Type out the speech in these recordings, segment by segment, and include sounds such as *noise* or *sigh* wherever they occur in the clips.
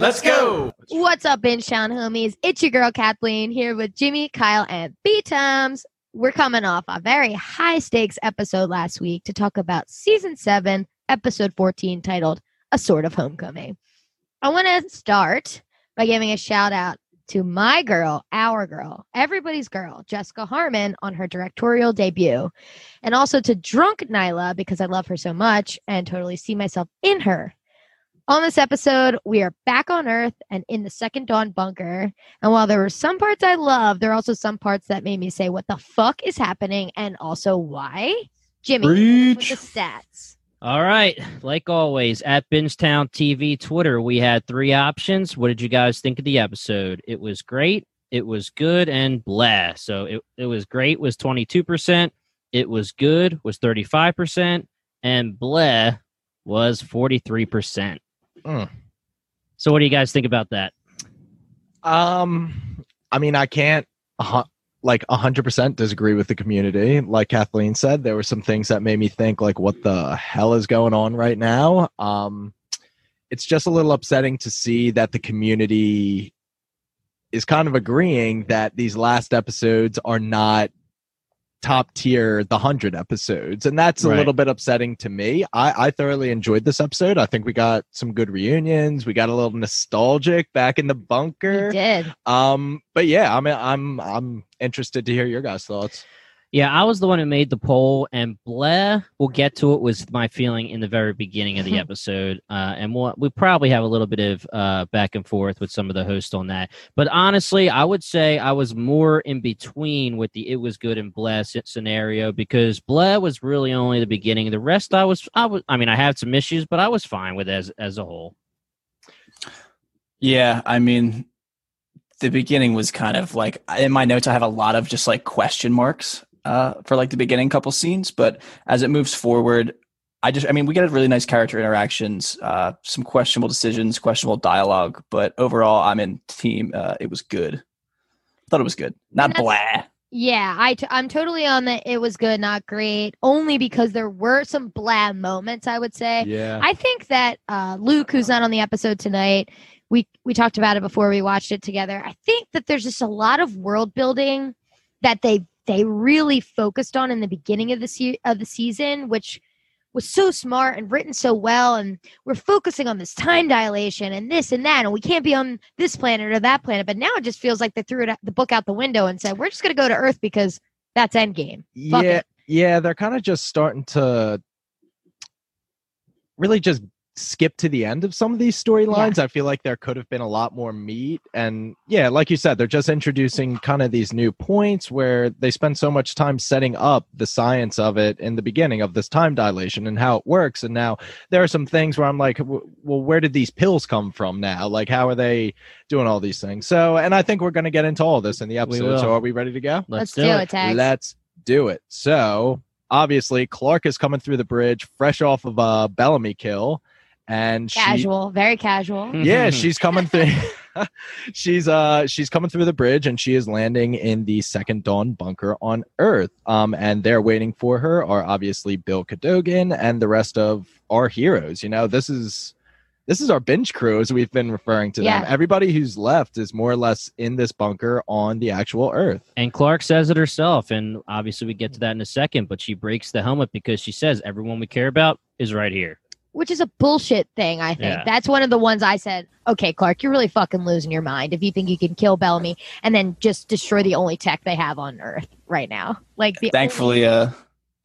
Let's go. What's up, Town homies? It's your girl Kathleen here with Jimmy, Kyle, and B Tums. We're coming off a very high stakes episode last week to talk about season seven, episode 14, titled A Sort of Homecoming. I want to start by giving a shout out to my girl, our girl, everybody's girl, Jessica Harmon on her directorial debut, and also to Drunk Niylah because I love her so much and totally see myself in her. On this episode, we are back on Earth and in the Second Dawn bunker. And while there were some parts I loved, there are also some parts that made me say, "What the fuck is happening?" and also why. Jimmy, with the stats. All right. Like always, at Bingetown TV Twitter, we had three options. What did you guys think of the episode? It was great, it was good, and blah. So it, it was great was 22%, it was good was 35%, and blah was 43%. Mm. So what do you guys think about that? Um, I mean, I can't uh, like 100% disagree with the community like kathleen said there were some things that made me think like what the hell is going on right now um it's just a little upsetting to see that the community is kind of agreeing that these last episodes are not top tier the 100 episodes and that's a right. little bit upsetting to me. I, I thoroughly enjoyed this episode. I think we got some good reunions. We got a little nostalgic back in the bunker. We did. Um but yeah i'm i'm i'm interested to hear your guys thoughts yeah, I was the one who made the poll, and Blair, we'll get to it, was my feeling in the very beginning of the *laughs* episode. Uh, and we'll, we probably have a little bit of uh, back and forth with some of the hosts on that. But honestly, I would say I was more in between with the it was good and Blair scenario because Blair was really only the beginning. The rest, I was, I was, I mean, I had some issues, but I was fine with as as a whole. Yeah, I mean, the beginning was kind of like in my notes. I have a lot of just like question marks uh, for like the beginning couple scenes, but as it moves forward, I just, I mean, we get really nice character interactions, uh, some questionable decisions, questionable dialogue, but overall, I'm in team. Uh, it was good. Thought it was good, not blah. Yeah, I t- I'm totally on that. it was good, not great, only because there were some blah moments, I would say. Yeah. I think that uh, Luke, who's not on the episode tonight, we we talked about it before we watched it together. I think that there's just a lot of world building that they they really focused on in the beginning of the se- of the season, which was so smart and written so well. And we're focusing on this time dilation and this and that, and we can't be on this planet or that planet. But now it just feels like they threw it, the book out the window and said, "We're just going to go to Earth because that's Endgame." Fuck yeah, it. yeah, they're kind of just starting to really just skip to the end of some of these storylines. Yeah. I feel like there could have been a lot more meat. And yeah, like you said, they're just introducing kind of these new points where they spend so much time setting up the science of it in the beginning of this time dilation and how it works. And now there are some things where I'm like, well, where did these pills come from now? Like, how are they doing all these things? So, and I think we're going to get into all this in the episode. So, are we ready to go? Let's, Let's do, do, it. it Let's do it. So, obviously, Clarke is coming through the bridge fresh off of a Bellamy kill and casual, she, very casual. Yeah, she's coming through. *laughs* she's uh she's coming through the bridge and she is landing in the second dawn bunker on Earth. Um, and they're waiting for her are obviously Bill Cadogan and the rest of our heroes. You know, this is this is our binge crew as we've been referring to yeah. them. Everybody who's left is more or less in this bunker on the actual Earth. And Clarke says it herself, and obviously we get to that in a second. But she breaks the helmet because she says everyone we care about is right here which is a bullshit thing. I think yeah. that's one of the ones I said. Okay, Clarke, you're really fucking losing your mind if you think you can kill Bellamy and then just destroy the only tech they have on Earth right now. Like, thankfully, only- uh,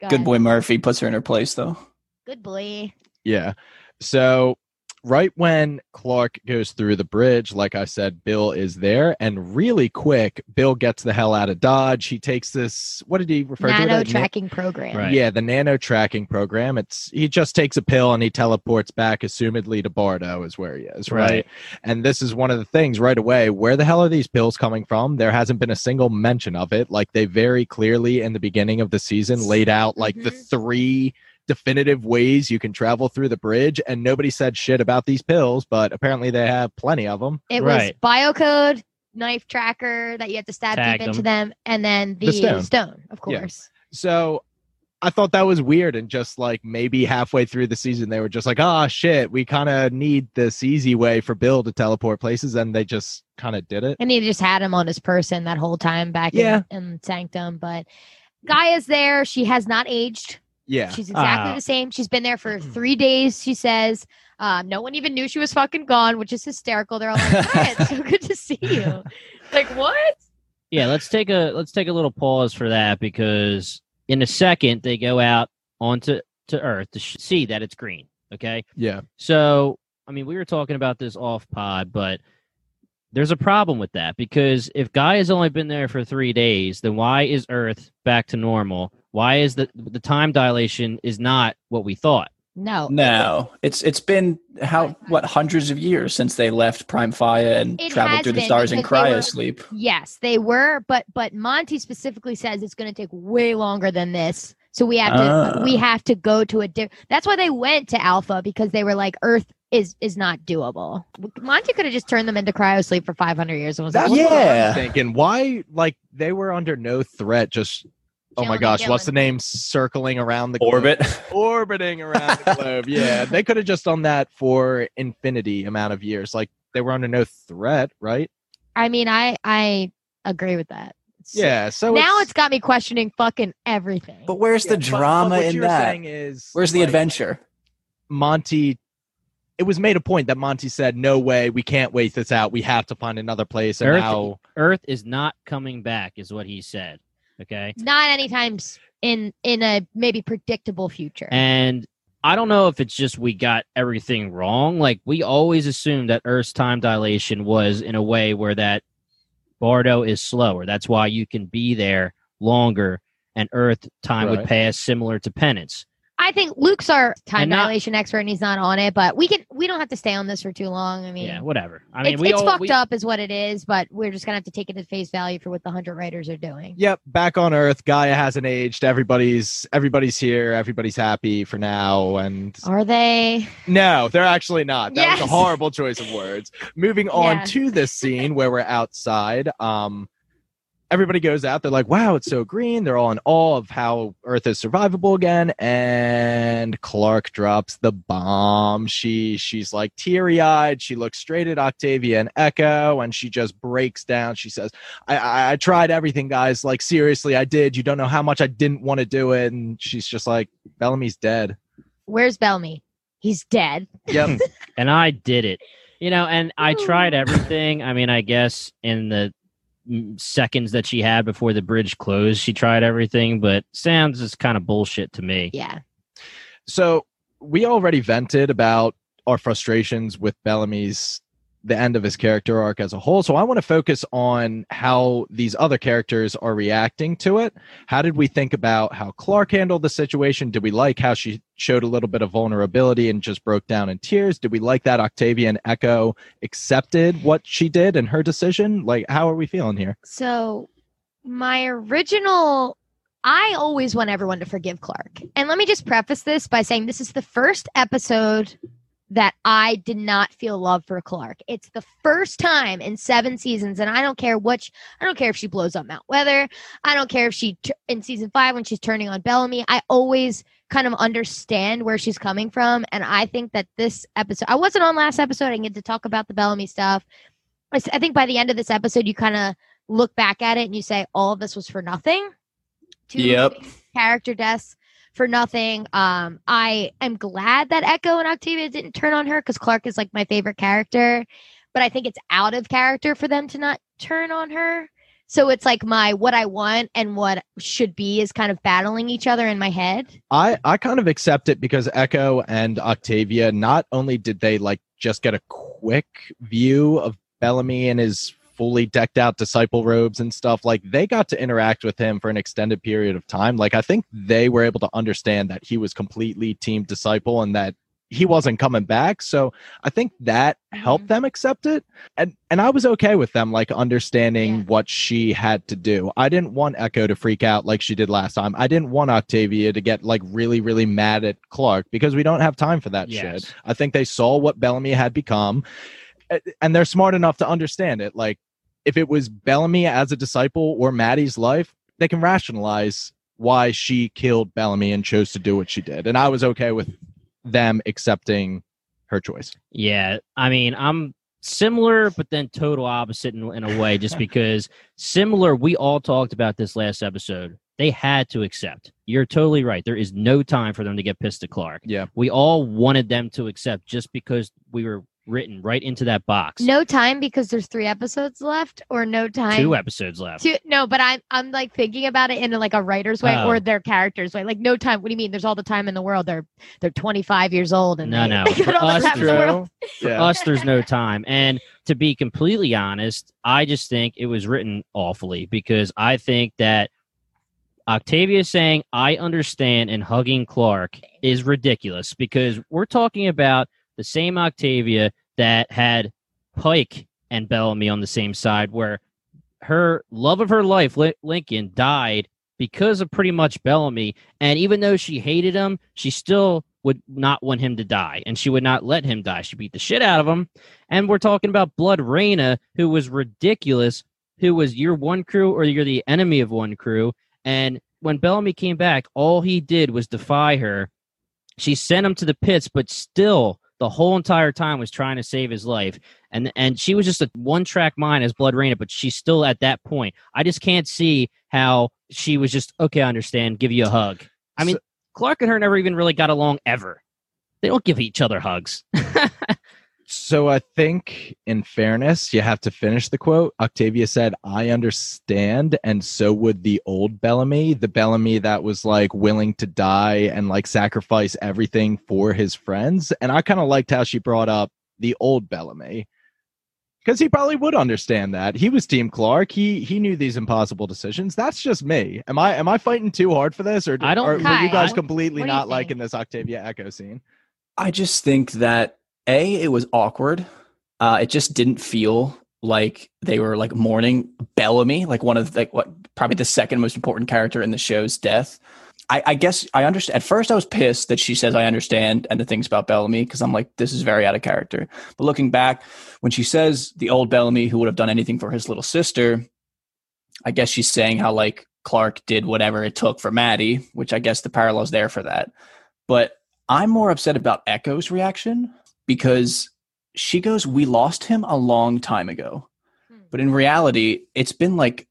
Go good boy Murphy puts her in her place, though. Good boy. Yeah. So right when Clarke goes through the bridge, like I said, Bill is there, and really quick, Bill gets the hell out of Dodge. He takes this. What did he refer nano to? Nano tracking Na- program. Right. Yeah, the nano tracking program. It's he just takes a pill and he teleports back, assumedly to Bardo, is where he is. Right? right. And this is one of the things right away. Where the hell are these pills coming from? There hasn't been a single mention of it. Like they very clearly in the beginning of the season laid out like mm-hmm. the three definitive ways you can travel through the bridge, and nobody said shit about these pills, but apparently they have plenty of them. It right. was biocode, knife tracker that you have to stab Tag deep into them, and then the, the stone. stone. of course. Yeah. So I thought that was weird, and just like maybe halfway through the season, they were just like, "Ah, shit, we kind of need this easy way for Bill to teleport places," and they just kind of did it. And he just had him on his person that whole time back Yeah. in, in Sanctum. But Gaia's there. She has not aged. Yeah, She's exactly Ah. the same. She's been there for *clears throat* three days, she says. Um, no one even knew she was fucking gone, which is hysterical. They're all like, *laughs* Gaia, it's so good to see you. Like, what? Yeah, let's take a let's take a little pause for that because in a second they go out onto to Earth to sh- see that it's green. Okay, yeah. so I mean we were talking about this off pod, but there's a problem with that because if Guy has only been there for three days, then why is Earth back to normal? Why is the the time dilation is not what we thought? No. No, it's it's been how what hundreds of years since they left Praimfaya and It traveled through the stars in cryosleep. they were- Yes, they were, but but Monty specifically says it's going to take way longer than this. So we have to Ah. we have to go to a different. That's why they went to Alpha because they were like Earth is is not doable. Monty could have just turned them into cryosleep for 500 years and was That's like, what Yeah. I'm thinking. Why, like, they were under no threat. Just, oh my Chilling and gosh, what's the name? Circling around the globe. Orbit. *laughs* orbiting around the globe. Yeah, *laughs* they could have just done that for infinity amount of years. Like they were under no threat, right? I mean, I I agree with that. So- Yeah. So now it's got me questioning fucking everything. But where's yeah, the but- but drama what in you were that? saying Is Where's the like, adventure? Monty. It was made a point that Monty said, "No way, we can't wait this out. We have to find another place." And Earth- now, Earth is not coming back, is what he said. Okay. not anytime s- in in a maybe predictable future. And I don't know if it's just we got everything wrong. Like we always assumed that Earth's time dilation was in a way where that Bardo is slower. That's why you can be there longer and Earth time would pass similar to penance. I think Luke's our time And not- dilation expert and he's not on it, but we can we don't have to stay on this for too long. I mean, yeah, whatever. I mean, it's, we it's all fucked we, up is what it is, but we're just gonna have to take it at face value for what the hundred writers are doing. yep, back on Earth. Gaia hasn't aged. Everybody's everybody's here. Everybody's happy for now. And Are they? No, they're actually not. That was a horrible choice of words. Moving on Yeah. to this scene where we're outside. Um, everybody goes out. They're like, "Wow, it's so green." They're all in awe of how Earth is survivable again. And Clarke drops the bomb. She she's like teary eyed. She looks straight at Octavia and Echo, and she just breaks down. She says, I, I, "I tried everything, guys. Like seriously, I did. You don't know how much I didn't want to do it." And she's just like, "Bellamy's dead." Where's Bellamy? He's dead. Yep. *laughs* and I did it. You know, and I tried everything. I mean, I guess in the seconds that she had before the bridge closed, she tried everything, but sounds is kind of bullshit to me. Yeah. So we already vented about our frustrations with Bellamy's the end of his character arc as a whole. So I want to focus on how these other characters are reacting to it. How did we think about how Clarke handled the situation? Did we like how she showed a little bit of vulnerability and just broke down in tears? Did we like that Octavia and Echo accepted what she did and her decision? Like, how are we feeling here? So my original I always want everyone to forgive Clarke. And let me just preface this by saying this is the first episode that I did not feel love for Clarke. It's the first time in 7 seasons and I don't care which I don't care if she blows up Mount Weather. I don't care if she in season 5 when she's turning on Bellamy. I always kind of understand where she's coming from and I think that this episode I wasn't on last episode I get to talk about the Bellamy stuff. I think by the end of this episode you kind of look back at it and you say all of this was for nothing. Two Yep. character deaths for nothing. Um, I am glad that Echo and Octavia didn't turn on her because Clarke is like my favorite character, but I think it's out of character for them to not turn on her. So it's like my what I want and what should be is kind of battling each other in my head. I I kind of accept it because Echo and Octavia not only did they like just get a quick view of Bellamy and his fully decked out disciple robes and stuff like they got to interact with him for an extended period of time. Like i think they were able to understand that he was completely team disciple and that he wasn't coming back. So i think that helped Mhm. them accept it. And and i was okay with them like understanding Yeah. what she had to do. I didn't want echo to freak out like she did last time. I didn't want octavia to get like really really mad at clarke because we don't have time for that shit. I think they saw what Bellamy had become, a- and they're smart enough to understand it. Like, if it was Bellamy as a disciple or Madi's life, they can rationalize why she killed Bellamy and chose to do what she did. And I was okay with them accepting her choice. Yeah, I mean, I'm similar, but then total opposite in, in a way, just *laughs* because similar. We all talked about this last episode. They had to accept. You're totally right. There is no time for them to get pissed at Clarke. Yeah. We all wanted them to accept just because we were written right into that box. No time because there's three episodes left, or no time. Two episodes left. Two, no, but I'm I'm like thinking about it in like a writer's way Oh. or their character's way. Like no time. What do you mean? There's all the time in the world. They're they're 25 years old and No, they, no. *laughs* they For all the us, time the. For Yeah. us, there's no time. And to be completely honest, I just think it was written awfully because I think that Octavia saying I understand and hugging Clarke is ridiculous because we're talking about the same Octavia that had Pike and Bellamy on the same side, where her love of her life, Lincoln, died because of pretty much Bellamy. And even though she hated him, she still would not want him to die, and she would not let him die. She beat the shit out of him. And we're talking about Blodreina, who was ridiculous, who was you're one crew or you're the enemy of one crew. And when Bellamy came back, all he did was defy her. She sent him to the pits, but still the whole entire time was trying to save his life. And and she was just a one track mind as Blodreina, but she's still at that point. I just can't see how she was just okay, I understand, give you a hug. I mean, So- Clarke and her never even really got along ever. They don't give each other hugs. *laughs* So I think, in fairness, you have to finish the quote. Octavia said, "I understand," and so would the old Bellamy, the Bellamy that was like willing to die and like sacrifice everything for his friends. And I kind of liked how she brought up the old Bellamy because he probably would understand that. He was Team Clarke. He he knew these impossible decisions. That's just me. Am I am I fighting too hard for this, or I don't- or were you guys completely what do you not liking this Octavia Echo scene? I just think that a it was awkward. Uh, it just didn't feel like they were like mourning Bellamy, like one of like what probably the second most important character in the show's death. I, I guess I understand. At first, I was pissed that she says I understand and the things about Bellamy because I'm like this is very out of character. But looking back, when she says the old Bellamy who would have done anything for his little sister, I guess she's saying how like Clarke did whatever it took for Madi, which I guess the parallel's there for that. But I'm more upset about Echo's reaction because she goes, We lost him a long time ago. Hmm. But in reality, it's been like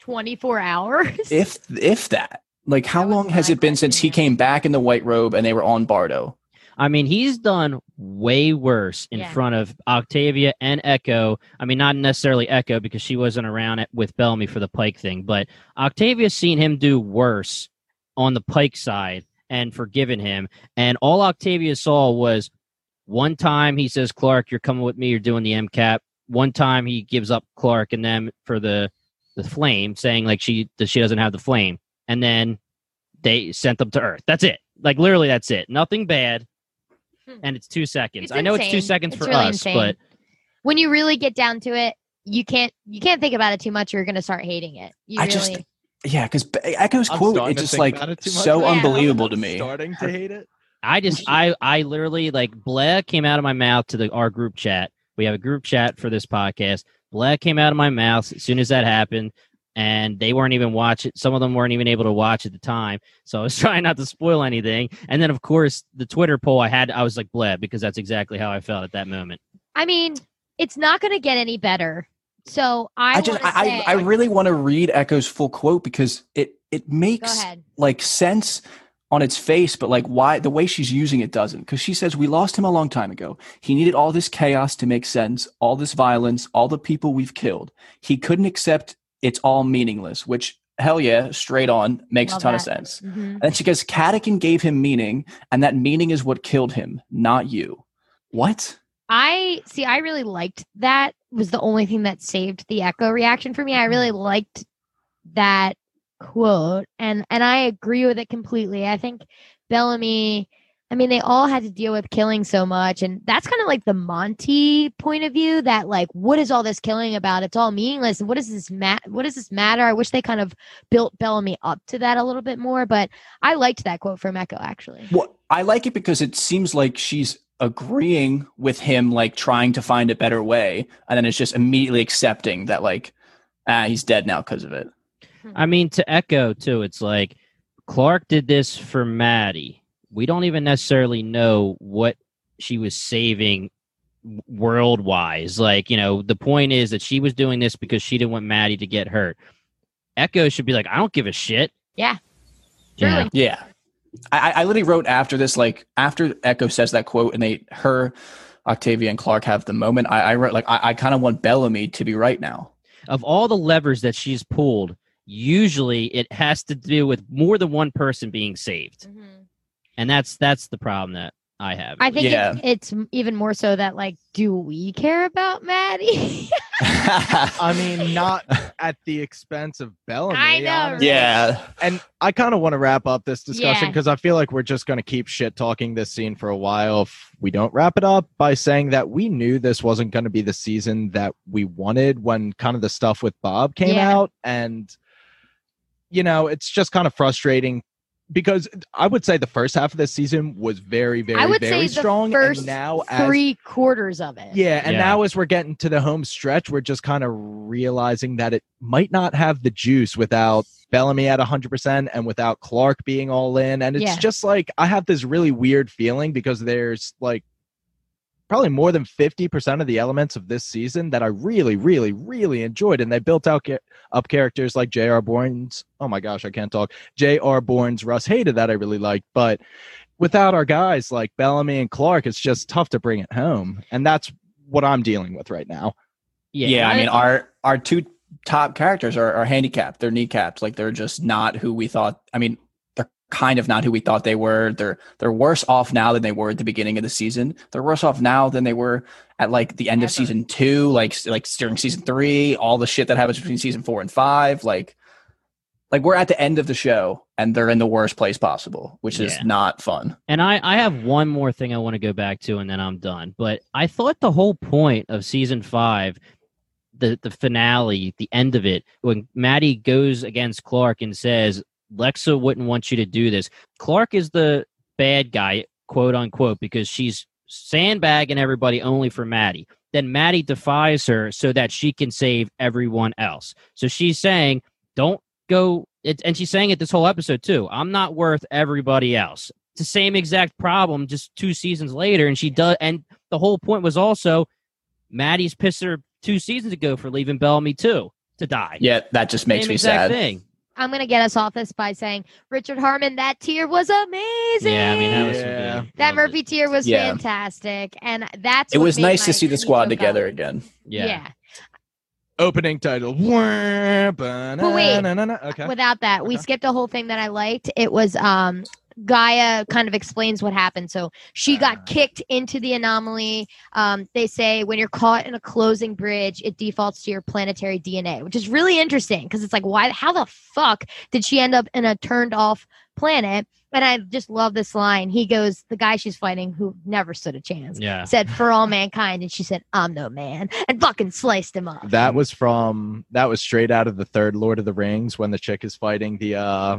24 hours. if if that. Like how That long has it been since he came back in the white robe and they were on Bardo? I mean, he's done way worse in Yeah. front of Octavia and Echo. I mean, not necessarily Echo because she wasn't around it with Bellamy for the Pike thing, but Octavia's seen him do worse on the Pike side and forgiven him. And all Octavia saw was one time he says, Clarke, you're coming with me, you're doing the MCAP. One time he gives up Clarke and them for the the flame, saying like she that she doesn't have the flame. And then they sent them to Earth. That's it. Like literally that's it. Nothing bad Hmm. and it's two seconds. It's I know it's two seconds It's for really us, insane. but when you really get down to it, you can't you can't think about it too much. Or you're gonna start hating it. You I really. just- Yeah, because Echo's I'm quote starting is just like it too much so right now. unbelievable to I'm me. Starting to hate it. I just *laughs* I I literally like bleh came out of my mouth to the our group chat. We have a group chat for this podcast. Bleh came out of my mouth as soon as that happened, and they weren't even watching. Some of them weren't even able to watch at the time. So I was *laughs* trying not to spoil anything. And then of course the Twitter poll I had, I was like bleh because that's exactly how I felt at that moment. I mean, it's not gonna get any better. So I, I just I, say, I I really want to read Echo's full quote because it it makes like sense on its face, but like why the way she's using it doesn't. Because she says we lost him a long time ago. He needed all this chaos to make sense, all this violence, all the people we've killed. He couldn't accept it's all meaningless, which hell yeah, straight on makes Love a ton that. of sense. Mhm. And then she goes, Cadigan gave him meaning, and that meaning is what killed him, not you. What? I see. I really liked that. Was the only thing that saved the echo reaction for me. I really liked that quote, and and I agree with it completely. I think Bellamy. I mean, they all had to deal with killing so much, and that's kind of like the Monty point of view. That like, what is all this killing about? It's all meaningless. What does this mat? What does this matter? I wish they kind of built Bellamy up to that a little bit more. But I liked that quote from Echo actually. Well, I like it because it seems like she's agreeing with him, like trying to find a better way, and then it's just immediately accepting that, like, ah, he's dead now because of it. I mm-hmm. mean, to echo too, it's like Clarke did this for Madi. We don't even necessarily know what she was saving world wise. Like, you know, the point is that she was doing this because she didn't want Madi to get hurt. Echo should be like, I don't give a shit. Yeah. Yeah. Yeah. I, I literally wrote after this, like after Echo says that quote and they her, Octavia and Clarke have the moment, I, I wrote like I, I kind of want Bellamy to be right now. Of all the levers that she's pulled, usually it has to do with more than one person being saved. Mm-hmm. And that's that's the problem that I have. I think Yeah. it, it's even more so that like, do we care about Madi? *laughs* I mean, not at the expense of Bellamy. I know, honestly. yeah. And I kind of want to wrap up this discussion Yeah. because I feel like we're just going to keep shit talking this scene for a while if we don't wrap it up by saying that we knew this wasn't going to be the season that we wanted when kind of the stuff with Bob came Yeah. out. And, you know, it's just kind of frustrating because I would say the first half of this season was very, very, I would very say the strong. first and now, as Three quarters of it. yeah, and Yeah. now as we're getting to the home stretch, we're just kind of realizing that it might not have the juice without Bellamy at 100% and without Clarke being all in. And it's Yeah. just like I have this really weird feeling because there's like probably more than 50% of the elements of this season that I really, really, really enjoyed. And they built out ca- up characters like J.R. Bourne's, oh my gosh, I can't talk, J.R. Bourne's Russ Hated that I really liked. But without our guys like Bellamy and Clarke, it's just tough to bring it home. And that's what I'm dealing with right now. Yeah, yeah I mean, our our two top characters are, are handicapped. They're kneecapped. Like they're just not who we thought. I mean, they're kind of not who we thought they were. They're they're worse off now than they were at the beginning of the season. They're worse off now than they were at like the end of season two. Like like during season three, all the shit that happens between season four and five. Like like we're at the end of the show and they're in the worst place possible, which is not fun. And I, I have one more thing I want to go back to, and then I'm done. But I thought the whole point of season five, the the finale, the end of it, when Madi goes against Clarke and says Lexa wouldn't want you to do this. Clarke is the bad guy, quote unquote, because she's sandbagging everybody only for Madi. Then Madi defies her so that she can save everyone else. So she's saying, "Don't go." It, and she's saying it this whole episode too. I'm not worth everybody else it's the same exact problem just two seasons later and she does and the whole point was also madi's pissed her two seasons ago for leaving bellamy too to die Yeah, that just makes same me sad. thing I'm gonna get us off this by saying Richard Harmon, that tear was amazing. yeah i mean that was Yeah. good. that Loved Murphy it. tear was Yeah. fantastic, and that's It what was nice to see the squad together valid. again. yeah, Opening title. But wait, okay. Without that, we skipped a whole thing that I liked. It was um Gaia kind of explains what happened. So she Ah. got kicked into the anomaly. Um, they say when you're caught in a closing bridge, it defaults to your planetary DNA, which is really interesting because it's like, why? How the fuck did she end up in a turned off planet? And I just love this line. He goes, the guy she's fighting, who never stood a chance, yeah said, "For all mankind," and she said, "I'm no man," and fucking sliced him up. That was from that was straight out of the third Lord of the Rings when the chick is fighting the uh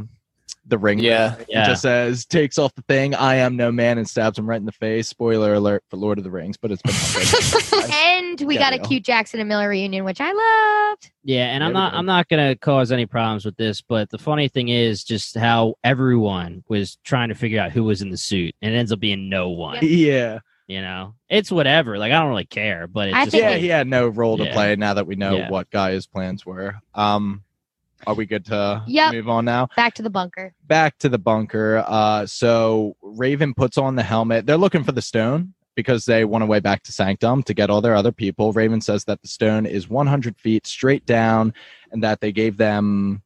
the ring. Yeah. Yeah just says takes off the thing, I am no man and stabs him right in the face. Spoiler alert for Lord of the Rings, but it's been *laughs* and we Yeah, got a cute Jackson and Miller reunion, which I loved. yeah and i'm not go. i'm not gonna cause any problems with this but the funny thing is just how everyone was trying to figure out who was in the suit and it ends up being no one yeah. you know it's whatever like i don't really care but it's I just think Yeah, like- he had no role to Yeah. play now that we know Yeah. what Gaia's plans were. Um are we good to Yep. move on now? Back to the bunker. back to the bunker. Uh, so Raven puts on the helmet. They're looking for the stone because they want to way back to Sanctum to get all their other people. Raven says that the stone is 100 feet straight down and that they gave them.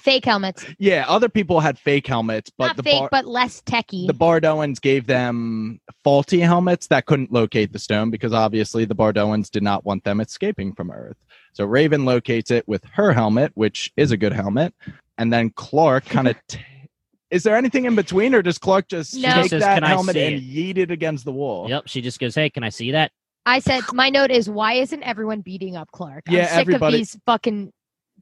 Fake helmets. Yeah, other people had fake helmets, but Not the fake, Bar- but less techy. the Bardoans gave them faulty helmets that couldn't locate the stone because obviously the Bardoans did not want them escaping from Earth. So Raven locates it with her helmet, which is a good helmet, and then Clarke kind of. *laughs* T- is there anything in between, or does Clarke just No. take says, that helmet and it?" yeet it against the wall? yep she just goes hey can i see that I said my note is why isn't everyone beating up Clarke? I'm Yeah, sick everybody- of these fucking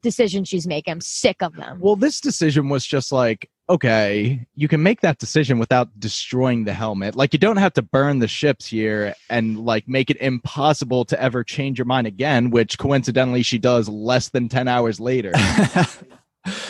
decisions she's making. I'm sick of them. Well, this decision was just like, okay, you can make that decision without destroying the helmet. Like, you don't have to burn the ships here and like make it impossible to ever change your mind again, which coincidentally she does less than 10 hours later. *laughs*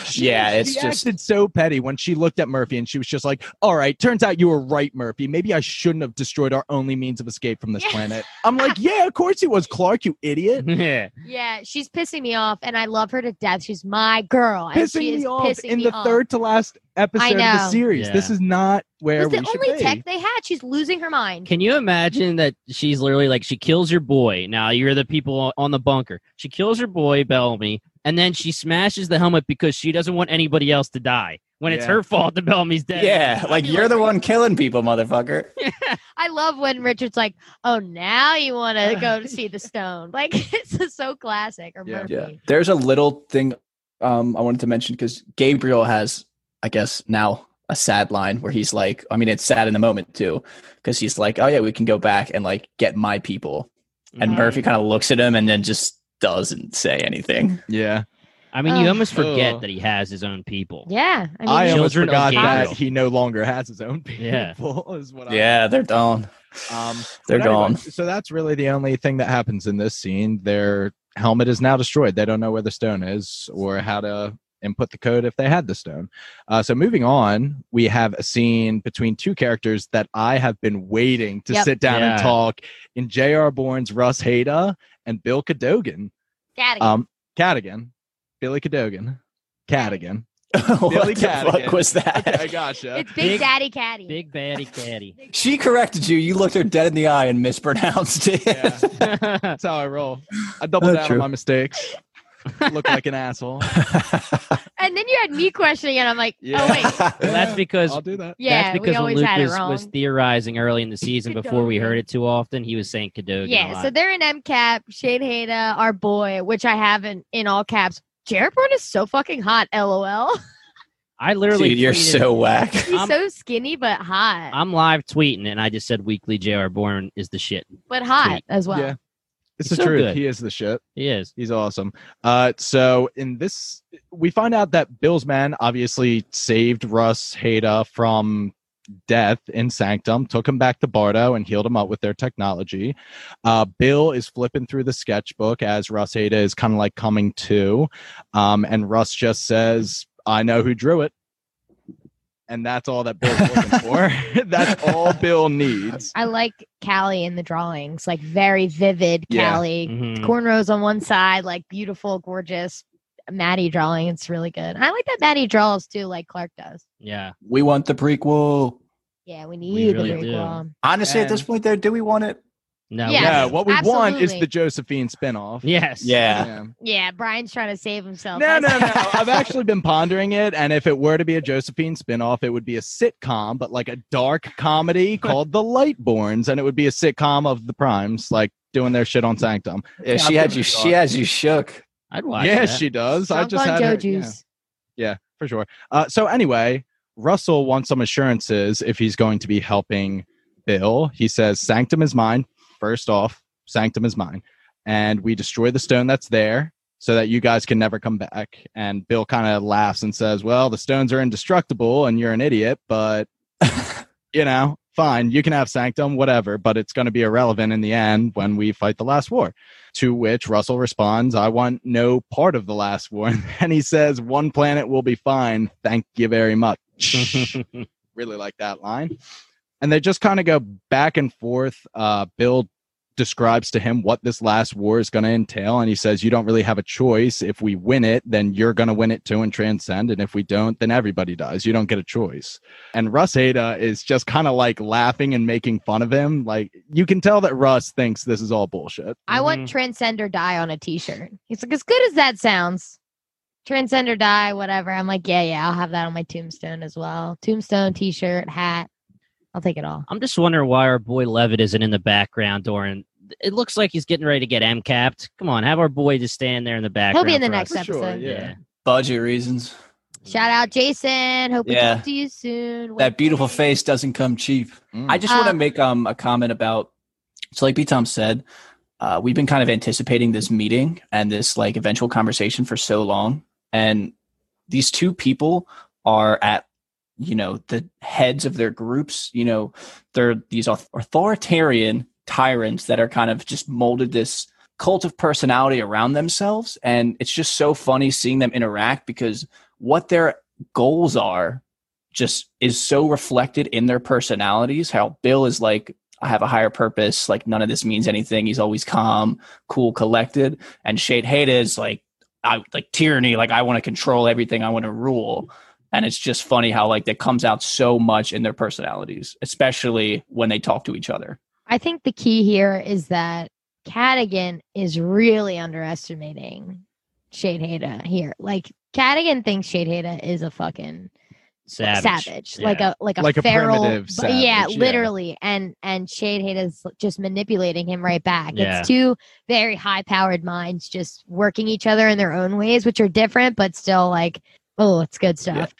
She- yeah, it's she just acted so petty when she looked at Murphy and she was just like, "All right, turns out you were right, Murphy. Maybe I shouldn't have destroyed our only means of escape from this Yeah. planet." I'm like, "Yeah, of course he was, Clarke, you idiot." *laughs* yeah. Yeah, she's pissing me off, and I love her to death. She's my girl, and Pissing she is me off pissing in me the off. third to last episode of the know. series. This is not where It's we the should only be. tech they had. She's losing her mind. Can you imagine that she's literally like she kills your boy? Now you're the people on the bunker. She kills her boy Bellamy, and then she smashes the helmet because she doesn't want anybody else to die. When it's her fault that Bellamy's dead. yeah, *laughs* like you're the one killing people, motherfucker. *laughs* I love when Richard's like, "Oh, now you want to go to see the stone." *laughs* Like it's so classic. Or Yeah. Murphy. Yeah. There's a little thing um I wanted to mention because Gabriel has, I guess, now a sad line where he's like, I mean, it's sad in the moment too, because he's like, Oh yeah, we can go back and like get my people. And Mhm. Murphy kind of looks at him and then just doesn't say anything. Yeah, I mean, you Ugh. almost forget Ugh. that he has his own people. Yeah, I mean, I almost Children of forgot that Gabriel. he no longer has his own people. Yeah. *laughs* is what I Yeah, they're gone. Um, They're but anyway, gone. So that's really the only thing that happens in this scene. Their helmet is now destroyed. They don't know where the stone is or how to input the code if they had the stone. Uh, so moving on, we have a scene between two characters that I have been waiting to Yep. sit down and Yeah. talk in J.R. Bourne's Russ Hader and Bill Cadogan. Gadigan. Um, Cadigan. Billy Cadogan. Cadigan. *laughs* what Billy the Cadigan. fuck was that? Okay, I gotcha. it's Big, Big- Daddy Caddy. Big Daddy caddy. She corrected you. You looked her dead in the eye and mispronounced it. Yeah. That's how I roll. I double That's down true. on my mistakes. Look like an asshole. *laughs* And then you had me questioning it. I'm like, oh, Yeah. oh wait, *laughs* That's because I'll do that. yeah, that's we because when always Luke had it was, wrong. was theorizing early in the season before we heard it too often, he was saying Cadogan. a yeah, lot. so they're in MCAP. Sheidheda, our boy, which I have in, in all caps. J.R. Bourne is so fucking hot. LOL. *laughs* I literally Dude, you're tweeted- so whack. He's I'm- so skinny but hot, I'm live tweeting and I just said weekly JR Bourne is the shit. but hot tweet. as well. Yeah. It's He's the truth. good. He is the shit. He is. He's awesome. Uh, so in this, we find out that Bill's man obviously saved Russ Hada from death in Sanctum, took him back to Bardo and healed him up with their technology. Uh, Bill is flipping through the sketchbook as Russ Hada is kind of like coming to, um, and Russ just says, "I know who drew it." And that's all that Bill's looking for. *laughs* *laughs* that's all Bill needs. I like Callie in the drawings, like very vivid Yeah. Callie. Mhm. Cornrows on one side, like beautiful, gorgeous Madi drawing. It's really good. I like that Madi draws too, like Clark does. Yeah. we want the prequel. Yeah, we need really the do. prequel. Honestly, at this point, there, do we want it? No. Yes, yeah, what we want is the Josephine spinoff. Yes. Yeah. Yeah, Brian's trying to save himself. No, I no, see. no. *laughs* I've actually been pondering it, and if it were to be a Josephine spinoff, it would be a sitcom, but like a dark comedy *laughs* called The Lightbournes, and it would be a sitcom of the Primes, like doing their shit on Sanctum. Yeah, she had you. She thought. has you shook. I'd watch yeah, that. she does. I just had Joe her, yeah. yeah, for sure. Uh, so anyway, Russell wants some assurances if he's going to be helping Bill. He says, "Sanctum is mine." First off, Sanctum is mine, and we destroy the stone that's there so that you guys can never come back. And Bill kind of laughs and says, "Well, the stones are indestructible, and you're an idiot, but *laughs* you know." Fine, you can have Sanctum, whatever, but it's going to be irrelevant in the end when we fight the last war. To which Russell responds, I want no part of the last war. *laughs* And he says, One planet will be fine. Thank you very much. *laughs* really like that line. And they just kind of go back and forth. Uh, Bill describes to him what this last war is going to entail. And he says, You don't really have a choice. If we win it, then you're going to win it too and transcend. And if we don't, then everybody dies. You don't get a choice. And Russ Ada is just kind of like laughing and making fun of him. Like you can tell that Russ thinks this is all bullshit. I want Mhm. Transcend or Die on a t-shirt. He's like, as good as that sounds. Transcend or Die, whatever. I'm like, yeah, yeah, I'll have that on my tombstone as well. Tombstone, t-shirt, hat. I'll take it all. I'm just wondering why our boy Levitt isn't in the background during. It looks like he's getting ready to get M capped. Come on, have our boy just stand there in the background. He'll be in the for next us. For sure, episode. yeah. Yeah. Budget reasons. Shout out Jason. Hope we Yeah. talk to you soon. That beautiful face doesn't come cheap. Mm. I just want to make um a comment about so like B Tom said, uh, we've been kind of anticipating this meeting and this like eventual conversation for so long, and these two people are at you know the heads of their groups. You know, they're these authoritarian tyrants that are kind of just molded this cult of personality around themselves, and it's just so funny seeing them interact because what their goals are just is so reflected in their personalities. How Bill is like, I have a higher purpose. Like none of this means anything. He's always calm, cool, collected. And Sheidheda is like, I like tyranny. Like I want to control everything. I want to rule. And it's just funny how like that comes out so much in their personalities, especially when they talk to each other. I think the key here is that Cadigan is really underestimating Sheidheda here. Like Cadigan thinks Sheidheda is a fucking Savage. savage, Yeah. like a like a Like a feral, primitive but yeah, savage, yeah. literally, and and Sheidheda's just manipulating him right back. Yeah. It's two very high powered minds just working each other in their own ways, which are different, but still like, oh, it's good stuff.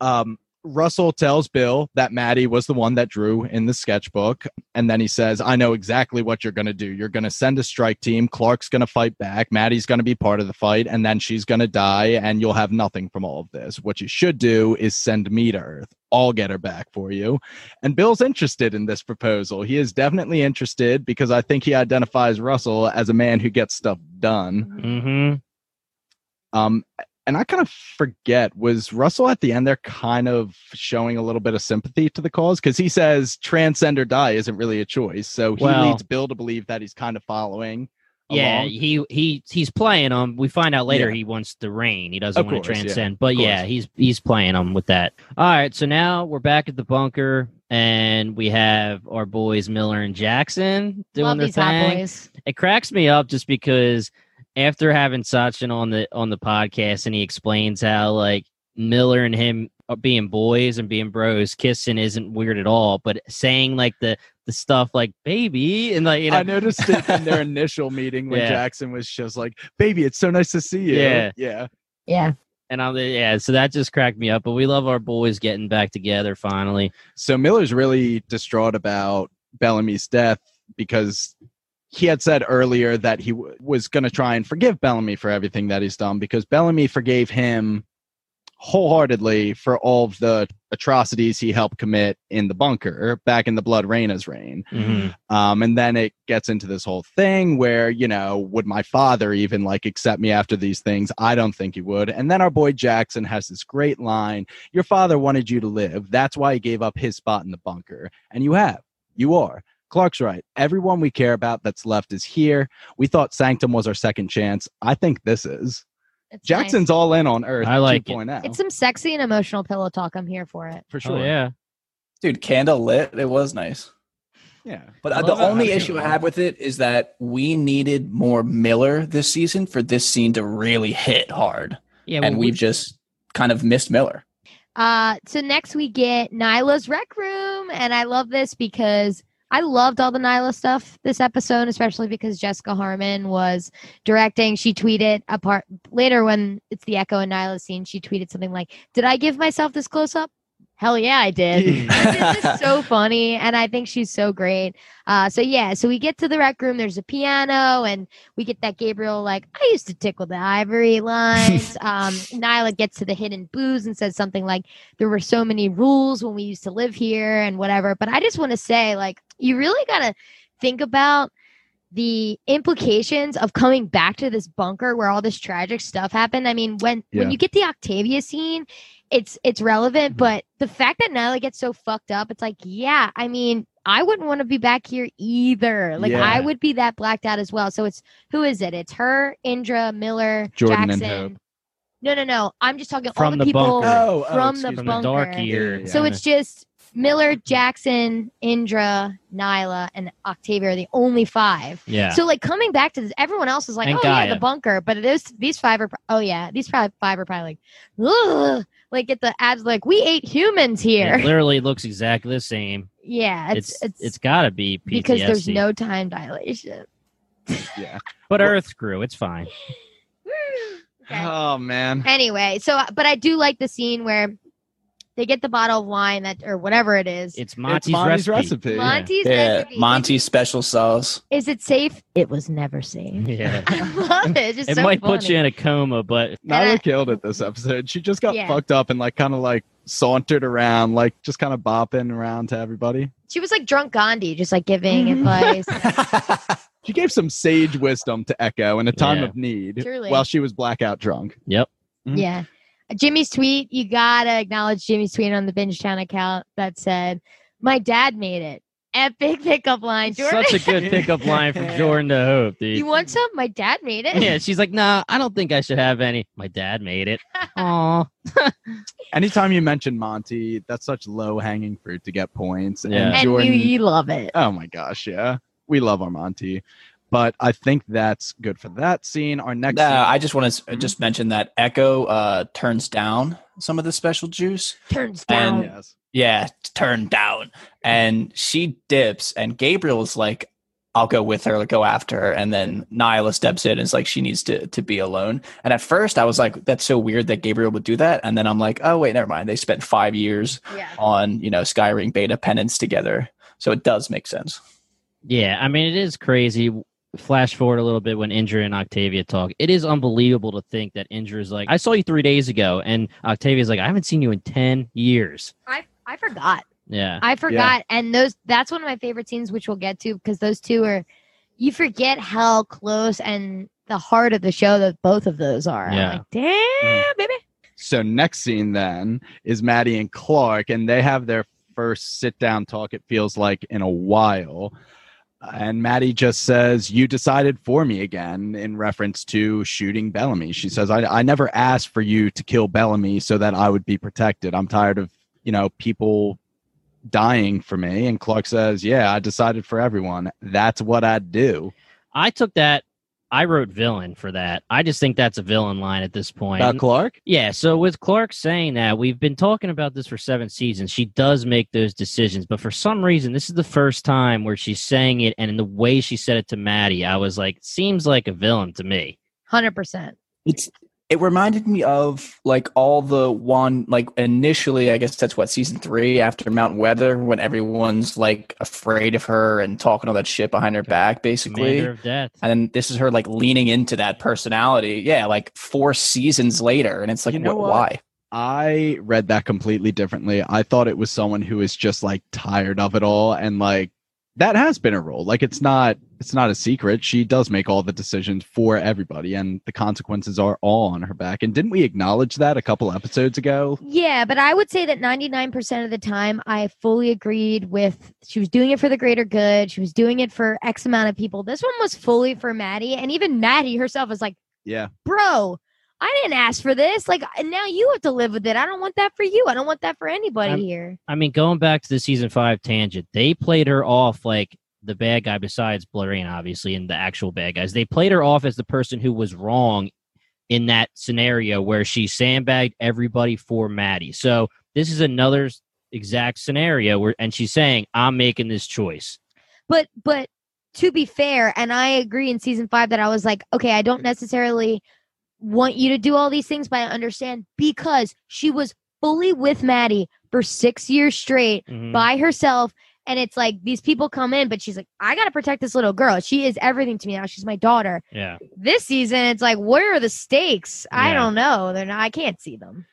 um, Russell tells Bill that Madi was the one that drew in the sketchbook. And then he says, I know exactly what you're going to do. You're going to send a strike team. Clarke's going to fight back. Madi's going to be part of the fight. And then she's going to die. And you'll have nothing from all of this. What you should do is send me to Earth. I'll get her back for you. And Bill's interested in this proposal. He is definitely interested because I think he identifies Russell as a man who gets stuff done. Mm-hmm. Um, and I kind of forget was Russell at the end there kind of showing a little bit of sympathy to the cause because he says transcend or die isn't really a choice. So he Well- leads Bill to believe that he's kind of following. Yeah, along. he he he's playing them. We find out later Yeah. he wants the rain. He doesn't Of want to course, yeah. transcend. But yeah, he's he's playing them with that. All right, so now we're back at the bunker and we have our boys Miller and Jackson doing Love their these hot thing. boys. It cracks me up just because after having Sachin on the on the podcast and he explains how like Miller and him uh, being boys and being bros kissing isn't weird at all, but saying like the the stuff like baby and like you know I noticed it in their *laughs* initial meeting when Yeah. Jackson was just like, "Baby, it's so nice to see you." Yeah. yeah. Yeah. And I'm yeah, so that just cracked me up. But we love our boys getting back together finally. So Miller's really distraught about Bellamy's death because he had said earlier that he w- was going to try and forgive Bellamy for everything that he's done because Bellamy forgave him wholeheartedly for all of the atrocities he helped commit in the bunker back in the Blodreina's reign. Mm-hmm. Um, and then it gets into this whole thing where, you know, would my father even like accept me after these things? I don't think he would. And then our boy Jackson has this great line Your father wanted you to live. That's why he gave up his spot in the bunker. And you have. You are. Clarke's right. Everyone we care about that's left is here. We thought Sanctum was our second chance. I think this is. It's Jackson's all in on Earth. I like it. 2.0. nice. It's some sexy and emotional pillow talk. I'm here for it. for sure. Oh yeah. Dude, candle lit. It was nice. Yeah. But uh, the only issue I have with it is that we needed more Miller this season for this scene to really hit hard. Yeah, and well, we've just kind of missed Miller. Uh, so next we get Niylah's rec room, and I love this because I loved all the Niylah stuff this episode, especially because Jessica Harmon was directing. She tweeted a part later when it's the Echo and Niylah scene. She tweeted something like, "Did I give myself this close up?" Hell yeah, I did. it's *laughs* just so funny, and I think she's so great. Uh, so yeah, so we get to the rec room. There's a piano, and we get that Gabriel like, "I used to tickle the ivory lines." *laughs* um, Niylah gets to the hidden booze and says something like, "There were so many rules when we used to live here and whatever." But I just want to say, like, you really gotta think about the implications of coming back to this bunker where all this tragic stuff happened. I mean, when Yeah. when you get the Octavia scene, it's it's relevant, Mhm. but the fact that Niylah gets so fucked up, it's like, yeah, I mean, I wouldn't want to be back here either. Like Yeah. I would be that blacked out as well. So it's who is it? It's her, Indra, Miller, Jordan and Jackson. Hope. No, no, no. I'm just talking all the, the people bunker. Oh, oh, from the excuse from me. the dark bunker. year. Yeah. So it's just Miller, Jackson, Indra, Niylah, and Octavia are the only five. yeah. So like coming back to this, everyone else is like, And oh yeah, the bunker. But those these five are, oh yeah, these probably five are probably like, Ugh, like get the ads like we ate humans it here. *laughs* literally looks exactly the same. Yeah, it's It's it's, it's got to be PTSD. because there's no time dilation. Yeah. *laughs* But Earth grew. It's fine. *laughs* Okay. Oh, man. Anyway, so but I do like the scene where they get the bottle of wine that or whatever it is. It's It's Monty's, Monty's recipe. recipe. Monty's Yeah, recipe. Monty's special sauce. Is it safe? It was never safe. Yeah. *laughs* I love it. It's just It so might put you in a coma, but Niylah I- killed it this episode. She just got Yeah. fucked up and like kind of like sauntered around, like just kind of bopping around to everybody. She was like drunk Gandhi, just like giving Mm-hmm. advice. *laughs* *laughs* She gave some sage wisdom to Echo in a time Yeah. of need Truly. while she was blackout drunk. yep. Mhm. Yeah. Jimmy's tweet, you gotta acknowledge Jimmy's tweet on the Binge Town account that said, My dad made it. Epic pickup line. Jordan. Such a good pickup line from *laughs* Jordan to Hope, dude. you want some? My dad made it. yeah, *laughs* she's like, nah, I don't think I should have any. My dad made it. *laughs* Aw. Anytime you mention Monty, that's such low hanging fruit to get points. And Yeah. and Jordan, we love it. oh my gosh, yeah, we love our Monty. But I think that's good for that scene. Our next, Uh, scene- I just want to Mhm. just mention that Echo uh, turns down some of the special juice. Turns And- down. yes, Yeah, turned down, and she dips, and Gabriel's like, "I'll go with her, go after her," and then Niylah steps in and is like, she needs to to be alone. And at first, I was like, "That's so weird that Gabriel would do that," and then I'm like, "Oh wait, never mind. They spent five years Yeah. on you know Skyring beta penance together, so it does make sense." Yeah, I mean, it is crazy. Flash forward a little bit when Indra and Octavia talk. It is unbelievable to think that Indra is like, I saw you three days ago, and Octavia's like, I haven't seen you in 10 years. I I forgot. Yeah. I forgot. And those that's one of my favorite scenes, which we'll get to, because those two are you forget how close and the heart of the show that both of those are. I'm Yeah. like, damn, baby. So next scene then is Madi and Clarke, and they have their first sit down talk. It feels like in a while, and Madi just says, "You decided for me again," in reference to shooting Bellamy. She says, "I, I never asked for you to kill Bellamy so that I would be protected. I'm tired of you know people." dying for me and clarke says yeah i decided for everyone that's what i'd do I took that. I wrote villain for that. I just think that's a villain line at this point. about clarke Yeah, so with Clarke saying that, we've been talking about this for seven seasons. She does make those decisions, but for some reason, this is the first time where she's saying it, and in the way she said it to Madi, I was like, seems like a villain to me. Hundred percent. It's it reminded me of like all the one like initially I guess that's what season three after Mount Weather when everyone's like afraid of her and talking all that shit behind her back basically. Of Death. And then this is her like leaning into that personality. Yeah, like four seasons later, and it's like, You know wh- what? why? I read that completely differently. I thought it was someone who is just like tired of it all and like that has been a role. Like it's not it's not a secret. She does make all the decisions for everybody and the consequences are all on her back. And didn't we acknowledge that a couple episodes ago? Yeah, but I would say that 99% of the time I fully agreed with she was doing it for the greater good. She was doing it for X amount of people. This one was fully for Madi. And even Madi herself was like, Yeah. bro, I didn't ask for this. Like, now you have to live with it. I don't want that for you. I don't want that for anybody I'm- here. I mean, going back to the season five tangent, they played her off like the bad guy besides Blodreina, obviously, and the actual bad guys. They played her off as the person who was wrong in that scenario where she sandbagged everybody for Madi. So this is another exact scenario where, and she's saying, I'm making this choice. But, but to be fair, and I agree in season five that I was like, okay, I don't necessarily want you to do all these things, but I understand because she was fully with Madi for six years straight. Mhm. by herself and it's like these people come in but she's like i gotta protect this little girl she is everything to me now she's my daughter Yeah. this season it's like where are the stakes i don't know they're not i can't see them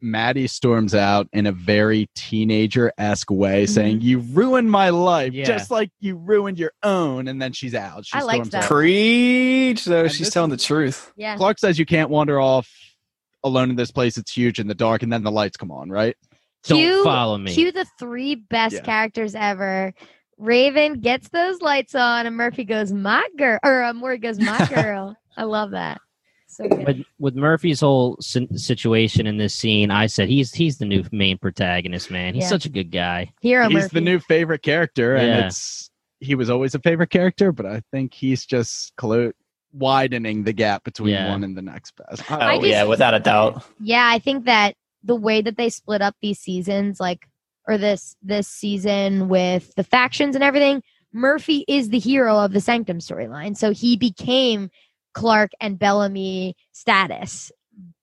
Madi storms out in a very teenager esque way, Mm-hmm. saying, You ruined my life, Yeah. just like you ruined your own. And then she's out. She I liked storms that. out. Preach. So And she's this telling the truth. yeah Clarke says you can't wander off alone in this place. It's huge in the dark, and then the lights come on, right? Don't Cue- follow me. cue the three best Yeah. characters ever raven gets those lights on and murphy goes my girl or uh, Maury goes my *laughs* girl i love that so good. with with Murphy's whole sin- situation in this scene, I said he's he's the new main protagonist. Man, he's Yeah. such a good guy. hero he's murphy the new favorite character, and Yeah. it's he was always a favorite character, but I think he's just clo- widening the gap between Yeah. one and the next best. Oh just- yeah, without a doubt. yeah i think that the way that they split up these seasons like or this this season with the factions and everything murphy is the hero of the sanctum storyline. So he became clarke and bellamy status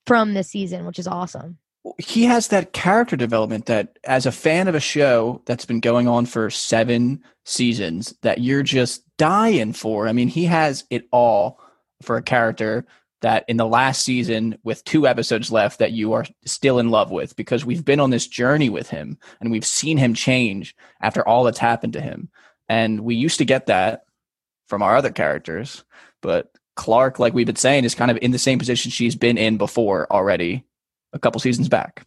from this season which is awesome. He has that character development that as a fan of a show that's been going on for seven seasons that you're just dying for. I mean he has it all for a character that in the last season with two episodes left that you are still in love with because we've been on this journey with him and we've seen him change after all that's happened to him and we used to get that from our other characters but clarke like we've been saying is kind of in the same position she's been in before already a couple seasons back.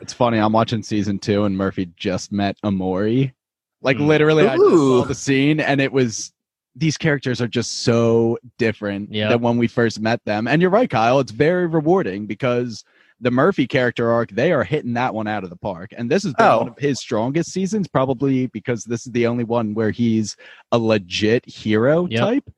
It's funny. I'm watching season two, and Murphy just met Amori. Like literally, I just saw the scene, and it was these characters are just so different Yep. than when we first met them. And you're right, Kyle. It's very rewarding because the Murphy character arc, they are hitting that one out of the park. And this is Oh. one of his strongest seasons, probably because this is the only one where he's a legit hero Yep. type.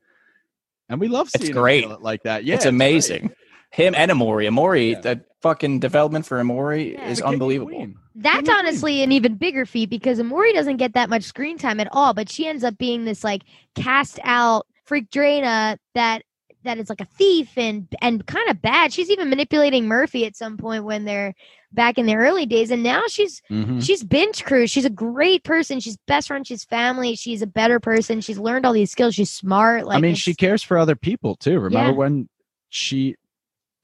And we love It's seeing him great. kill like that. Yeah, it's great. amazing. Him and Amori. Amori, Yeah. that fucking development for Amori Yeah. is The king and unbelievable. That's King and honestly an even bigger feat because Amori doesn't get that much screen time at all, but she ends up being this like cast out freak Drana that that is like a thief and and kind of bad. She's even manipulating Murphy at some point when they're back in the early days, and now she's Mhm. she's bench crew. She's a great person. She's best friend. She's family. She's a better person. She's learned all these skills. She's smart. Like I mean, she cares for other people too. Remember Yeah. when she,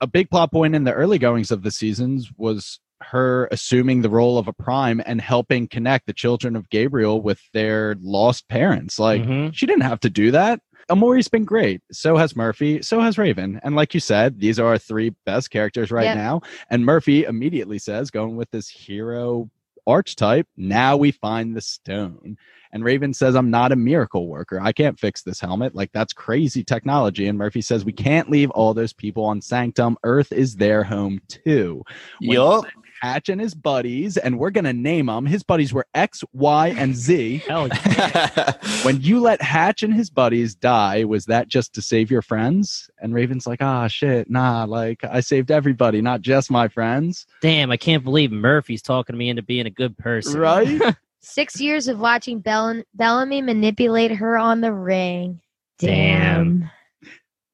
a big plot point in the early goings of the seasons was her assuming the role of a prime and helping connect the children of Gabriel with their lost parents. Like, Mhm. she didn't have to do that. Amori's been great. So has Murphy. So has Raven. And like you said, these are our three best characters right Yep. now. And Murphy immediately says, going with this hero archetype, now we find the stone. And Raven says, I'm not a miracle worker. I can't fix this helmet. Like, that's crazy technology. And Murphy says, We can't leave all those people on Sanctum. Earth is their home too. When. Hatch and his buddies, and we're going to name them. His buddies were X, Y, and Z. *laughs* Hell yeah. *laughs* when you let Hatch and his buddies die, was that just to save your friends? And Raven's like, ah, shit, nah, like I saved everybody, not just my friends. Damn, I can't believe Murphy's talking me into being a good person. Right? *laughs* six years of watching Bell- Bellamy manipulate her on the ring. Damn. Damn.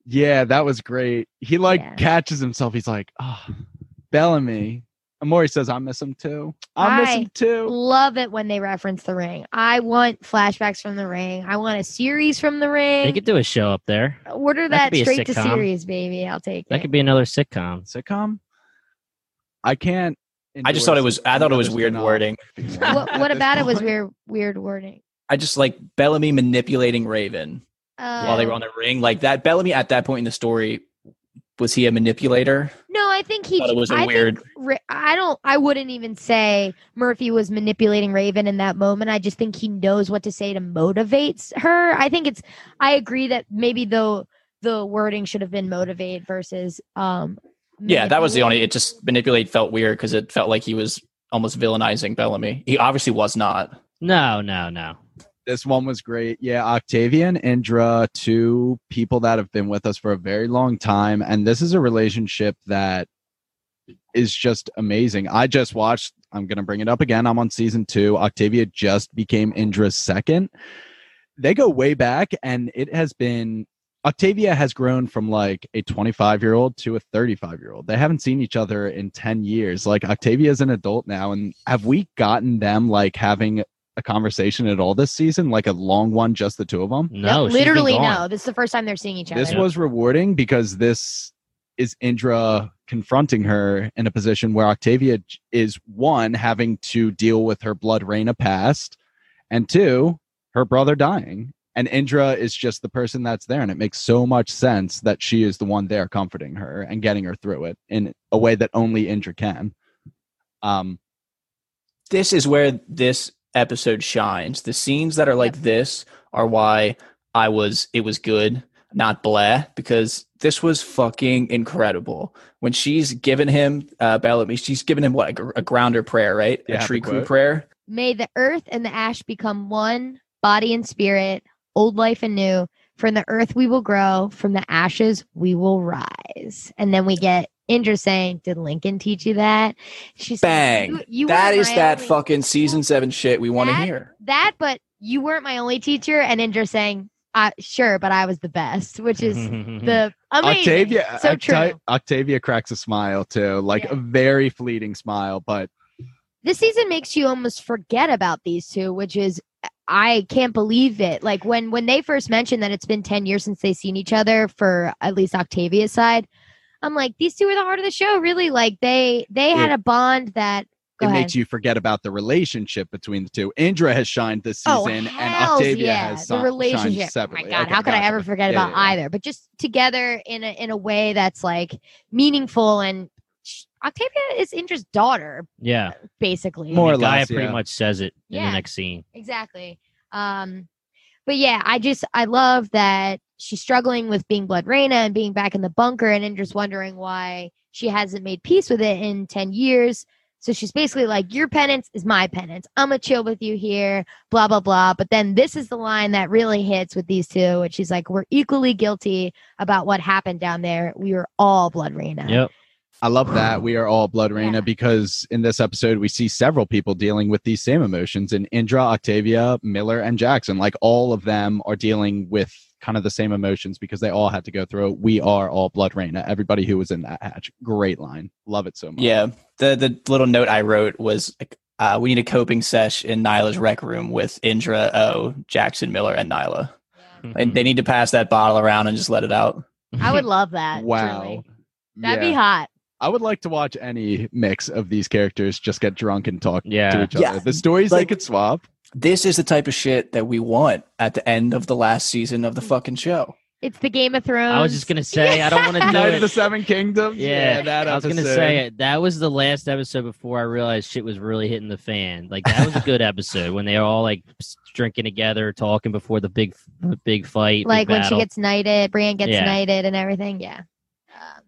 yeah, that was great. He like Yeah. catches himself. He's like, oh, Bellamy. Amori says, I miss him too. I miss I him too. Love it when they reference the ring. I want flashbacks from the ring. I want a series from the ring. They could do a show up there. Order that that, could be a straight to series, baby. I'll take That it. That could be another sitcom. Sitcom? I can't. I just thought it was. I thought it was weird wording. what what this about it was weird weird wording. I just like Bellamy manipulating Raven Uh, while they were on the ring. Like that, Bellamy at that point in the story, was he a manipulator? No, I think he. Thought it was a I weird- Think, I don't. I wouldn't even say Murphy was manipulating Raven in that moment. I just think he knows what to say to motivate her. I think it's. I agree that maybe the the wording should have been motivate versus. um Yeah, that was the only. It just manipulate felt weird because it felt like he was almost villainizing Bellamy. He obviously was not. No, no, no. This one was great. Yeah, Octavian, Indra, two people that have been with us for a very long time. And this is a relationship that is just amazing. I just watched, I'm going to bring it up again. I'm on season two. Octavia just became Indra's second. They go way back, and it has been. Octavia has grown from like a 25 year old to a 35 year old. They haven't seen each other in 10 years. Like Octavia is an adult now. And have we gotten them like having a conversation at all this season, like a long one, just the two of them. No, she's literally no. This is the first time they're seeing each other. This was rewarding because this is Indra confronting her in a position where Octavia is one having to deal with her Blodreina past, and two, her brother dying. And Indra is just the person that's there, and it makes so much sense that she is the one there comforting her and getting her through it in a way that only Indra can. Um, This is where this episode shines. The scenes that are like this are why I was. It was good, not blah, because this was fucking incredible. When she's given him uh, Bellamy, she's given him what a, a grounder prayer, right? Yeah, a tree crew prayer. May the earth and the ash become one, body and spirit, old life and new. From the earth we will grow, from the ashes we will rise. And then we get Indra saying, Did Lincoln teach you that? She's Bang. You, you that weren't is my that only- fucking season seven shit we want to hear. that, but you weren't my only teacher. And Indra saying, uh, sure, but I was the best, which is *laughs* the amazing. Octavia, so Octa- true. Octavia cracks a smile too, like Yeah. a very fleeting smile, but this season makes you almost forget about these two, which is I can't believe it. Like when when they first mentioned that it's been 10 years since they've seen each other for at least Octavia's side, I'm like, these two are the heart of the show, really. Like they they had a bond that go it ahead. makes you forget about the relationship between the two. Indra has shined this Oh, season, and hells Octavia yeah. has the relationship. shined Oh my god, Okay, how could I ever forget Yeah, about yeah, yeah. either? But just together in a in a way that's like meaningful and Octavia is Indra's daughter, Yeah, basically. More I or less, pretty yeah. much says it in Yeah. the next scene. exactly. Um, but yeah, I just I love that she's struggling with being Blodreina and being back in the bunker, and Indra's wondering why she hasn't made peace with it in ten years. So she's basically like, "Your penance is my penance. I'm gonna chill with you here." Blah blah blah. But then this is the line that really hits with these two, which she's like, "We're equally guilty about what happened down there. We were all Blodreina." Yep. I love that we are all Blodreina Yeah. because in this episode we see several people dealing with these same emotions in Indra, Octavia, Miller, and Jackson. Like all of them are dealing with kind of the same emotions because they all had to go through it. We are all Blodreina. Everybody who was in that hatch. Great line. Love it so much. Yeah. The the little note I wrote was like, uh, we need a coping sesh in Niylah's rec room with Indra, O, Jackson, Miller, and Niylah. And they need to pass that bottle around and just let it out. I would love that. Wow. truly. That'd Yeah. be hot. I would like to watch any mix of these characters just get drunk and talk yeah. to each other. Yeah. The stories they could swap. This is the type of shit that we want at the end of the last season of the fucking show. It's the Game of Thrones. I was just gonna say I don't want to *laughs* do Night it. of the Seven Kingdoms. Yeah, that I was gonna say it. That was the last episode before I realized shit was really hitting the fan. Like that was a good episode when they were all like drinking together, talking before the big, big fight. like big when she gets knighted, Brienne gets Yeah. knighted and everything. Yeah. Um,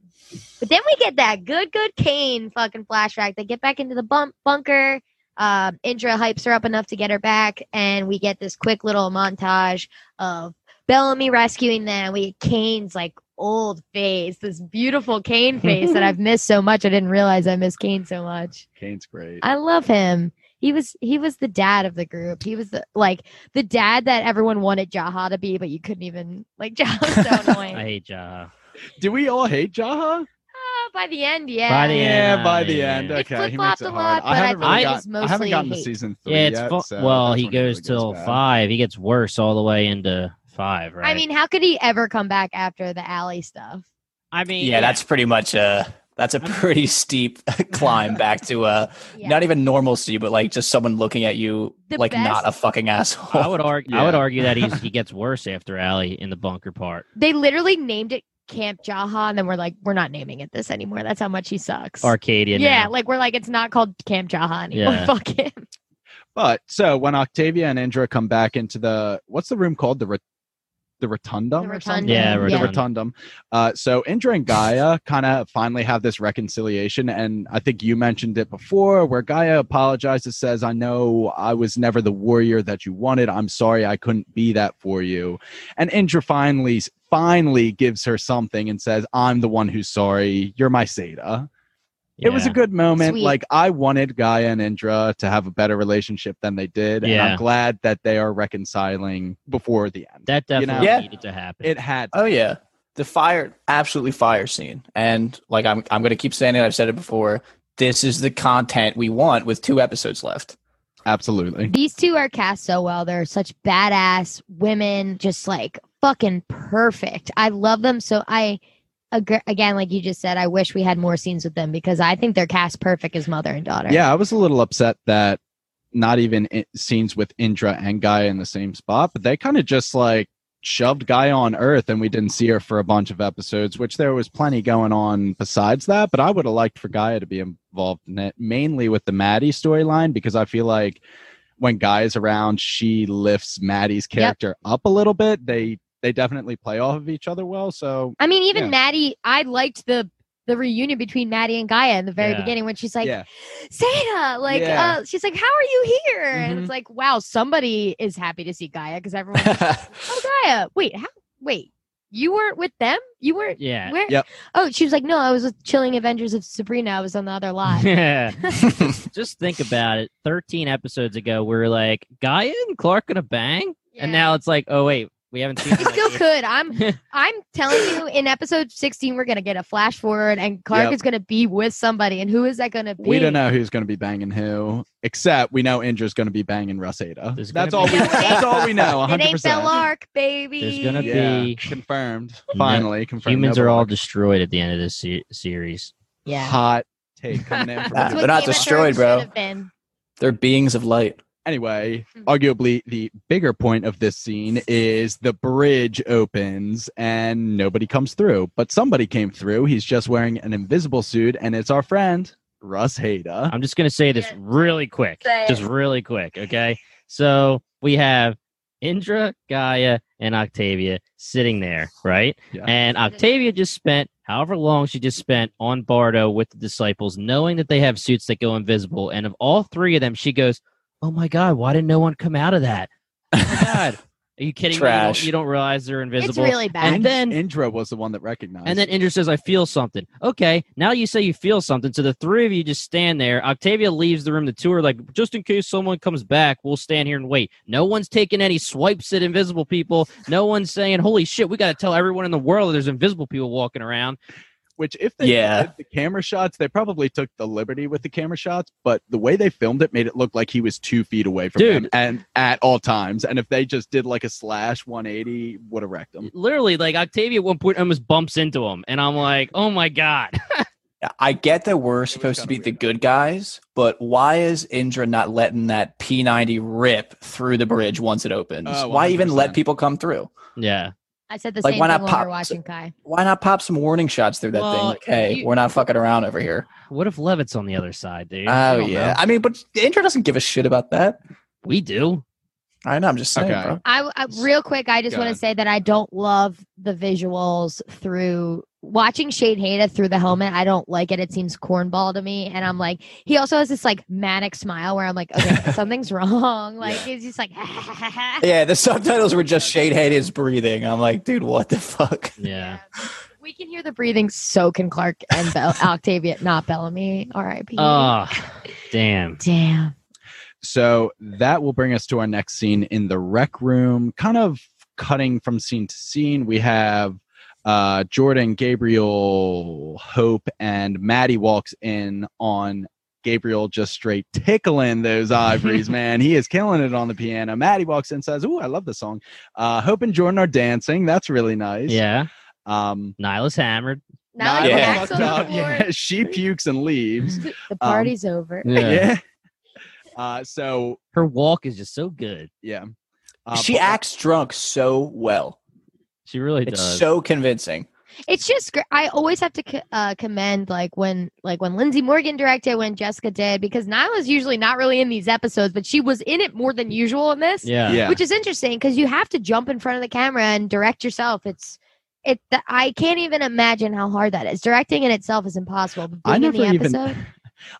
but then we get that good, good Kane fucking flashback. They get back into the bump bunker. Um, Indra hypes her up enough to get her back, and we get this quick little montage of Bellamy rescuing them. We get Kane's like old face, this beautiful Kane face that I've *laughs* missed so much. I didn't realize I missed Kane so much. Kane's great. I love him. He was he was the dad of the group. He was the, like the dad that everyone wanted Jaha to be, but you couldn't even like *laughs* Jaha's so *laughs* annoying. I hate Jaha. Do we all hate Jaha? By the end, yeah. By the end, yeah, by the end. It Okay, he flip-flopped makes it a hard. lot, but I I haven't think really it got, was I haven't mostly gotten to season three Yeah, it's yet. fu- so well, he when it really goes till five. He gets worse all the way into five, right? I mean, how could he ever come back after the alley stuff? I mean, Yeah, that's pretty much a that's a pretty steep *laughs* climb *laughs* back to uh Yeah. not even normalcy, but like just someone looking at you The like not a fucking asshole. I would argue. I would argue that he's he *laughs* gets worse after Allie in the bunker part. They literally named it Camp Jaha, and then we're like, we're not naming it this anymore. That's how much he sucks. Arcadia. yeah, now. like we're like, it's not called Camp Jaha anymore. Yeah. *laughs* Fuck him. But so when Octavia and Indra come back into the what's the room called the ro- the rotundum The or something? rotundum, Yeah, the rotundum. rotundum. Uh, so Indra and Gaia kind of finally have this reconciliation, and I think you mentioned it before, where Gaia apologizes, says, "I know I was never the warrior that you wanted. I'm sorry I couldn't be that for you." And Indra finally finally gives her something and says, "I'm the one who's sorry. You're my Seda." It was a good moment. Sweet. Like I wanted Gaia and Indra to have a better relationship than they did, and Yeah. I'm glad that they are reconciling before the end. That you know? definitely Yeah. needed to happen. It had. Oh yeah, the fire, absolutely fire scene, and like I'm I'm gonna keep saying it. I've said it before. This is the content we want with two episodes left. Absolutely. These two are cast so well. They're such badass women, just like fucking perfect. I love them so. I ag- again, like you just said, I wish we had more scenes with them because I think they're cast perfect as mother and daughter. Yeah, I was a little upset that not even scenes with Indra and Gaia in the same spot, but they kind of just like shoved Gaia on Earth and we didn't see her for a bunch of episodes, which there was plenty going on besides that. But I would have liked for Gaia to be involved in it, mainly with the Madi storyline, because I feel like when Gaia's around, she lifts Madi's character up a little bit. They they definitely play off of each other well. So I mean, even Yeah. Madi, I liked the the reunion between Madi and Gaia in the very Yeah. beginning when she's like, yeah, Seda, like, Yeah. uh, she's like, how are you here? And Mhm. it's like, wow, somebody is happy to see Gaia because everyone, *laughs* oh Gaia, wait, how, wait, you weren't with them? You weren't yeah. where? Yep. Oh, she was like, no, I was with Chilling Adventures of Sabrina. I was on the other lot. *laughs* Yeah. *laughs* Just think about it. 13 episodes ago, we were like, Gaia and Clarke gonna bang? And now it's like, oh, wait, we haven't seen *laughs* They still could. I'm *laughs* I'm telling you, in episode 16, we're gonna get a flash forward, and Clarke Yep. is gonna be with somebody. And who is that gonna be? we don't know who's going to be banging who, except we know Indra's going to be banging Rusada. There's That's gonna all be- we. *laughs* That's all we know. It 100. ain't percent Bellark, baby. There's gonna Yeah, be- confirmed. Finally, confirmed. Humans are all destroyed at the end of this se- series. yeah. hot take coming in from That's That's They're not Game of destroyed, bro. should have been. They're beings of light. Anyway, Hmm. arguably the bigger point of this scene is the bridge opens and nobody comes through, but somebody came through. He's just wearing an invisible suit, and it's our friend Russ Hader. I'm just gonna say this really quick, just really quick. Okay, so we have Indra, Gaia, and Octavia sitting there, right? Yeah. And Octavia just spent however long she just spent on Bardo with the disciples, knowing that they have suits that go invisible. And of all three of them, she goes, "Oh my god, why didn't no one come out of that? Oh my god, *laughs* are you kidding me? You don't, you don't realize they're invisible." It's really bad. And then Indra was the one that recognized. and then Indra says, I feel something. Okay, now you say you feel something. So the three of you just stand there. Octavia leaves the room. The two are like, just in case someone comes back, we'll stand here and wait. No one's taking any swipes at invisible people. No one's saying, holy shit, we got to tell everyone in the world that there's invisible people walking around. Which, if they Yeah. did the camera shots, they probably took the liberty with the camera shots, but the way they filmed it made it look like he was two feet away from Dude. them and at all times. And if they just did like a slash 180, would have wrecked him. Literally, like Octavia at one point almost bumps into him. And I'm like, oh my God. *laughs* I get that we're supposed to be the good guys, but why is Indra not letting that P90 rip through the bridge once it opens? Oh, why even let people come through? yeah. I said the Like, same why thing not when we pop- were watching Kai. Why not pop some warning shots through that thing? Well, Like, hey, you- we're not fucking around over here. What if Levitt's on the other side, dude? Oh I yeah, know. I mean, but Indra doesn't give a shit about that. We do. I know. I'm just saying, Okay. bro. I, I real quick, I just want to say that I don't love the visuals through watching Sheidheda through the helmet. I don't like it. It seems cornball to me, and I'm like, he also has this like manic smile where I'm like, okay, *laughs* something's wrong. Like he's just like, *laughs* Yeah, the subtitles were just Sheidheda's breathing. I'm like, dude, what the fuck? Yeah. *laughs* We can hear the breathing. So can Clarke and Bell- Octavia, not Bellamy. R.I.P. Oh, damn. Damn. So that will bring us to our next scene in the rec room, kind of cutting from scene to scene. We have uh, Jordan, Gabriel, Hope, and Madi walks in on Gabriel just straight tickling those ivories, *laughs* man. He is killing it on the piano. Madi walks in and says, Ooh, I love the song. Uh, Hope and Jordan are dancing. That's really nice. Yeah. Um, Niylah's hammered. Now Niylah I'm Yeah. back fucked on up. the *laughs* floor. Yeah, she pukes and leaves. *laughs* The party's over. Yeah. Uh, so, Her walk is just so good. yeah. Uh, she but- acts drunk so well. She really It's does. so convincing. It's just gr- I always have to uh, commend like when like when Lindsey Morgan directed, when Jessica did, because Niylah's usually not really in these episodes, but she was in it more than usual in this, yeah. Yeah. which is interesting because you have to jump in front of the camera and direct yourself. It's it. th- I can't even imagine how hard that is. Directing in itself is impossible. But I being in never the even episode,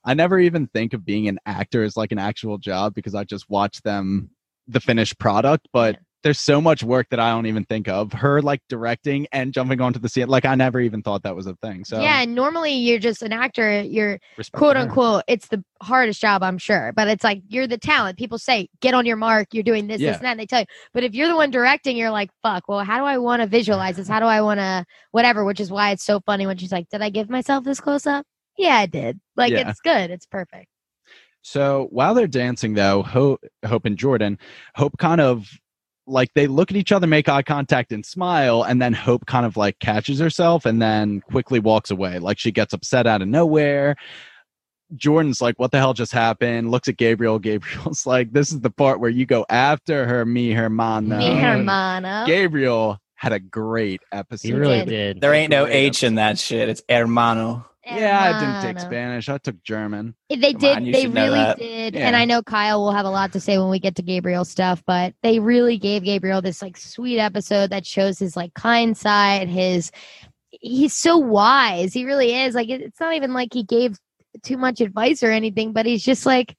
I never even think of being an actor as like an actual job because I just watch them the finished product, but there's so much work that I don't even think of. Her like directing and jumping onto the scene, like I never even thought that was a thing. So yeah. And normally you're just an actor. You're respect quote her. unquote. It's the hardest job, I'm sure, but it's like you're the talent. People say, "Get on your mark." You're doing this, Yeah. this, and that. And they tell you, but if you're the one directing, you're like, "Fuck." Well, how do I want to visualize this? How do I want to whatever? Which is why it's so funny when she's like, "Did I give myself this close up?" Yeah, I did. Like Yeah. it's good. It's perfect. So while they're dancing, though, Hope, Hope and Jordan, Hope kind of like they look at each other, make eye contact, and smile, and then Hope kind of like catches herself and then quickly walks away. Like she gets upset out of nowhere. Jordan's like, "What the hell just happened?" Looks at Gabriel. *laughs* Gabriel's like, "This is the part where you go after her, me hermano." Me, hermano. Gabriel had a great episode. He really did. did. There ain't no Great H in that shit. It's hermano. Yeah, I didn't take Hermano. Spanish. I took German. They Come did. on, they really did. Yeah. And I know Kyle will have a lot to say when we get to Gabriel stuff, but they really gave Gabriel this like sweet episode that shows his like kind side. His he's so wise. He really is. Like it- it's not even like he gave too much advice or anything, but he's just like.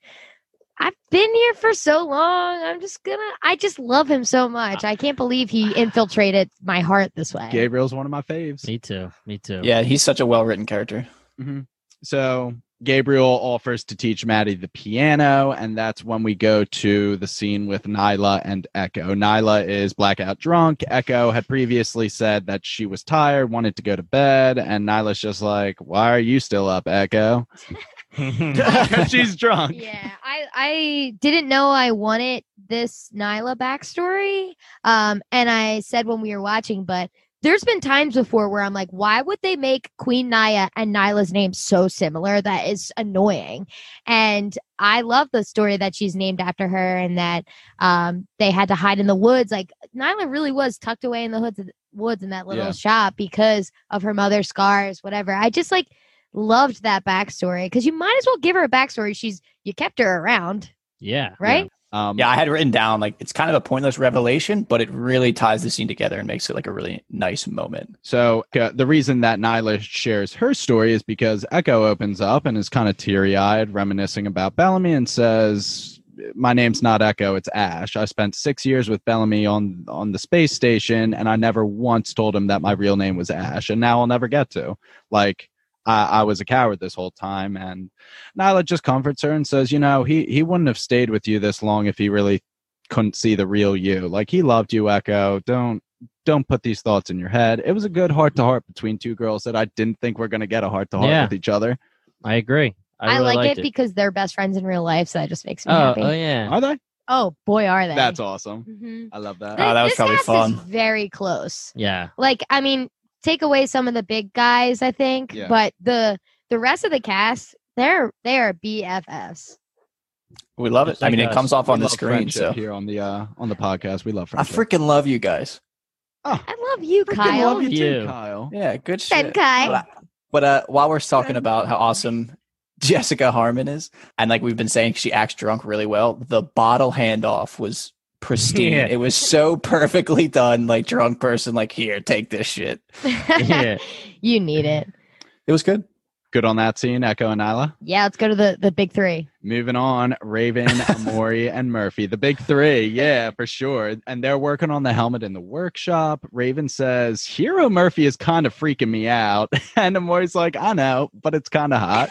I've been here for so long. I'm just gonna. I just love him so much. I can't believe he *sighs* infiltrated my heart this way. Gabriel's one of my faves. Me too. Me too. Yeah, he's such a well written character. Hmm So Gabriel offers to teach Madi the piano, and that's when we go to the scene with Niylah and Echo. Niylah is blackout drunk. Echo had previously said that she was tired, wanted to go to bed, and Niylah's just like, "Why are you still up, Echo?" *laughs* *laughs* She's drunk. Yeah, I I didn't know I wanted this Niylah backstory. Um, and I said when we were watching, but there's been times before where I'm like, why would they make Queen Nia and Niylah's name so similar? That is annoying. And I love the story that she's named after her and that um, they had to hide in the woods. Like Niylah really was tucked away in the hoods of the woods in that little Yeah. shop because of her mother's scars, whatever. I just like loved that backstory because you might as well give her a backstory. She's you kept her around, Yeah. right? Um, Yeah, I had written down like it's kind of a pointless revelation, but it really ties the scene together and makes it like a really nice moment. So uh, the reason that Niylah shares her story is because Echo opens up and is kind of teary eyed, reminiscing about Bellamy, and says, "My name's not Echo, it's Ash. I spent six years with Bellamy on on the space station, and I never once told him that my real name was Ash, and now I'll never get to. Like." I, I was a coward this whole time, and Niylah just comforts her and says, "You know, he he wouldn't have stayed with you this long if he really couldn't see the real you. Like he loved you, Echo. Don't don't put these thoughts in your head. It was a good heart to heart between two girls that I didn't think were going to get a heart to heart Yeah. with each other. I agree. I, I, like liked it, because they're best friends in real life, so that just makes me Oh, happy. oh yeah. Are they? Oh boy, are they? That's awesome. Mhm. I love that. Oh, that was this probably cast fun. Is very close. Yeah. Like, I mean, take away some of the big guys, I think, Yeah. but the the rest of the cast, they're they are BFFs. We love it. Just I mean, like it comes off We on the screen. friendship So here on the uh on the podcast, we love I freaking love you guys. I love you, Freaking Kyle. love you too, Kyle. Yeah, good Ben shit. Kai. But, but uh, while we're talking about how awesome Jessica Harmon is, and like we've been saying, she acts drunk really well. The bottle handoff was pristine. Yeah. It was so perfectly done. Like drunk person, like here, take this shit. Yeah. *laughs* you need it. It was good. Good on that scene, Echo and Niylah. Yeah, let's go to the the big three. Moving on, Raven, *laughs* Amori, and Murphy, the big three. Yeah, for sure. And they're working on the helmet in the workshop. Raven says, Hero Murphy is kind of freaking me out. *laughs* And Amori's like, I know, but it's kind of hot.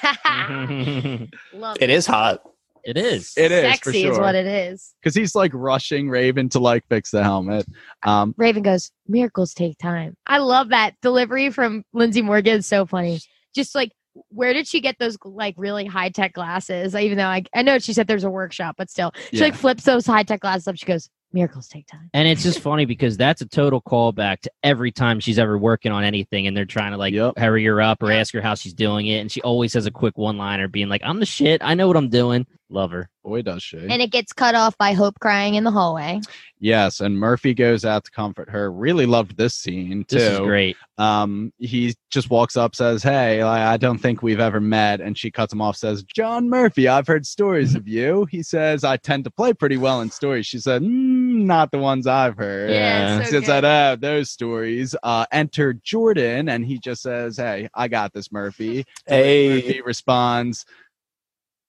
It is hot. It is. It is, for Sexy is what it is. Because he's like rushing Raven to like fix the helmet. Um, Raven goes, miracles take time. I love that delivery from Lindsey Morgan. It's so funny. Just like, where did she get those like really high tech glasses? Even though I, I know she said there's a workshop, but still, she Yeah. like flips those high tech glasses up. She goes, miracles take time. And it's just funny because that's a total callback to every time she's ever working on anything and they're trying to like Yep. hurry her up or Yep. ask her how she's doing it. And she always has a quick one liner being like, I'm the shit. I know what I'm doing. Love her. boy, does she. And it gets cut off by Hope crying in the hallway. Yes, and Murphy goes out to comfort her. Really loved this scene too. This is great. Um, he just walks up, says, "Hey, like, I don't think we've ever met," and she cuts him off, says, "John Murphy, I've heard stories of you." He says, "I tend to play pretty well in stories." She said, mm, "Not the ones I've heard." Yeah, it's so says, "I good. have those stories." Uh, enter Jordan, and he just says, "Hey, I got this, Murphy." Hey, Murphy responds.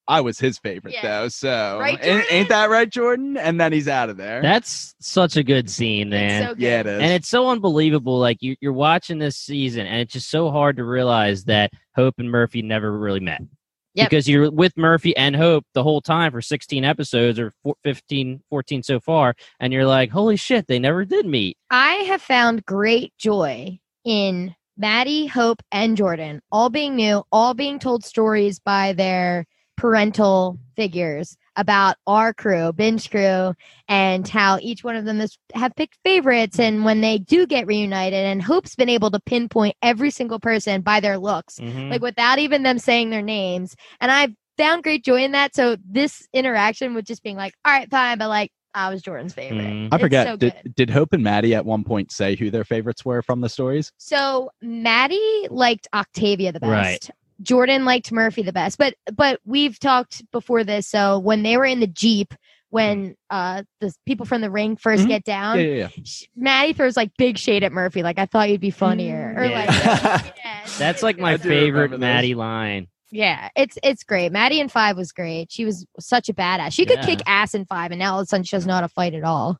I was his favorite Yeah. though, so Right, ain't, ain't that right, Jordan? And then he's out of there. That's such a good scene, man. It's so good. yeah, it is. and it's so unbelievable. Like you, you're watching this season, and it's just so hard to realize that Hope and Murphy never really met. Yep. Because you're with Murphy and Hope the whole time for 16 episodes or four- 15, 14 so far, and you're like, holy shit, they never did meet. I have found great joy in Madi, Hope, and Jordan all being new, all being told stories by their parental figures about our crew, binge crew, and how each one of them is, have picked favorites. And when they do get reunited, and Hope's been able to pinpoint every single person by their looks, Mhm. like without even them saying their names. And I've found great joy in that. So this interaction with just being like, all right, fine, but like, I was Jordan's favorite. Mhm. I forget. so did, did Hope and Madi at one point say who their favorites were from the stories? So Madi liked Octavia the best. Right. Jordan liked Murphy the best. But but we've talked before this. So when they were in the Jeep, when uh the people from the ring 1st Mhm. get down, yeah, yeah, yeah. sh- Madi throws like big shade at Murphy. Like I thought you'd be funnier. Or Yeah. like *laughs* *laughs* yeah, That's like my favorite remember this. Madi line. yeah, it's it's great. Madi in five was great. She was such a badass. She could Yeah. kick ass in five, and now all of a sudden she doesn't know how to fight at all.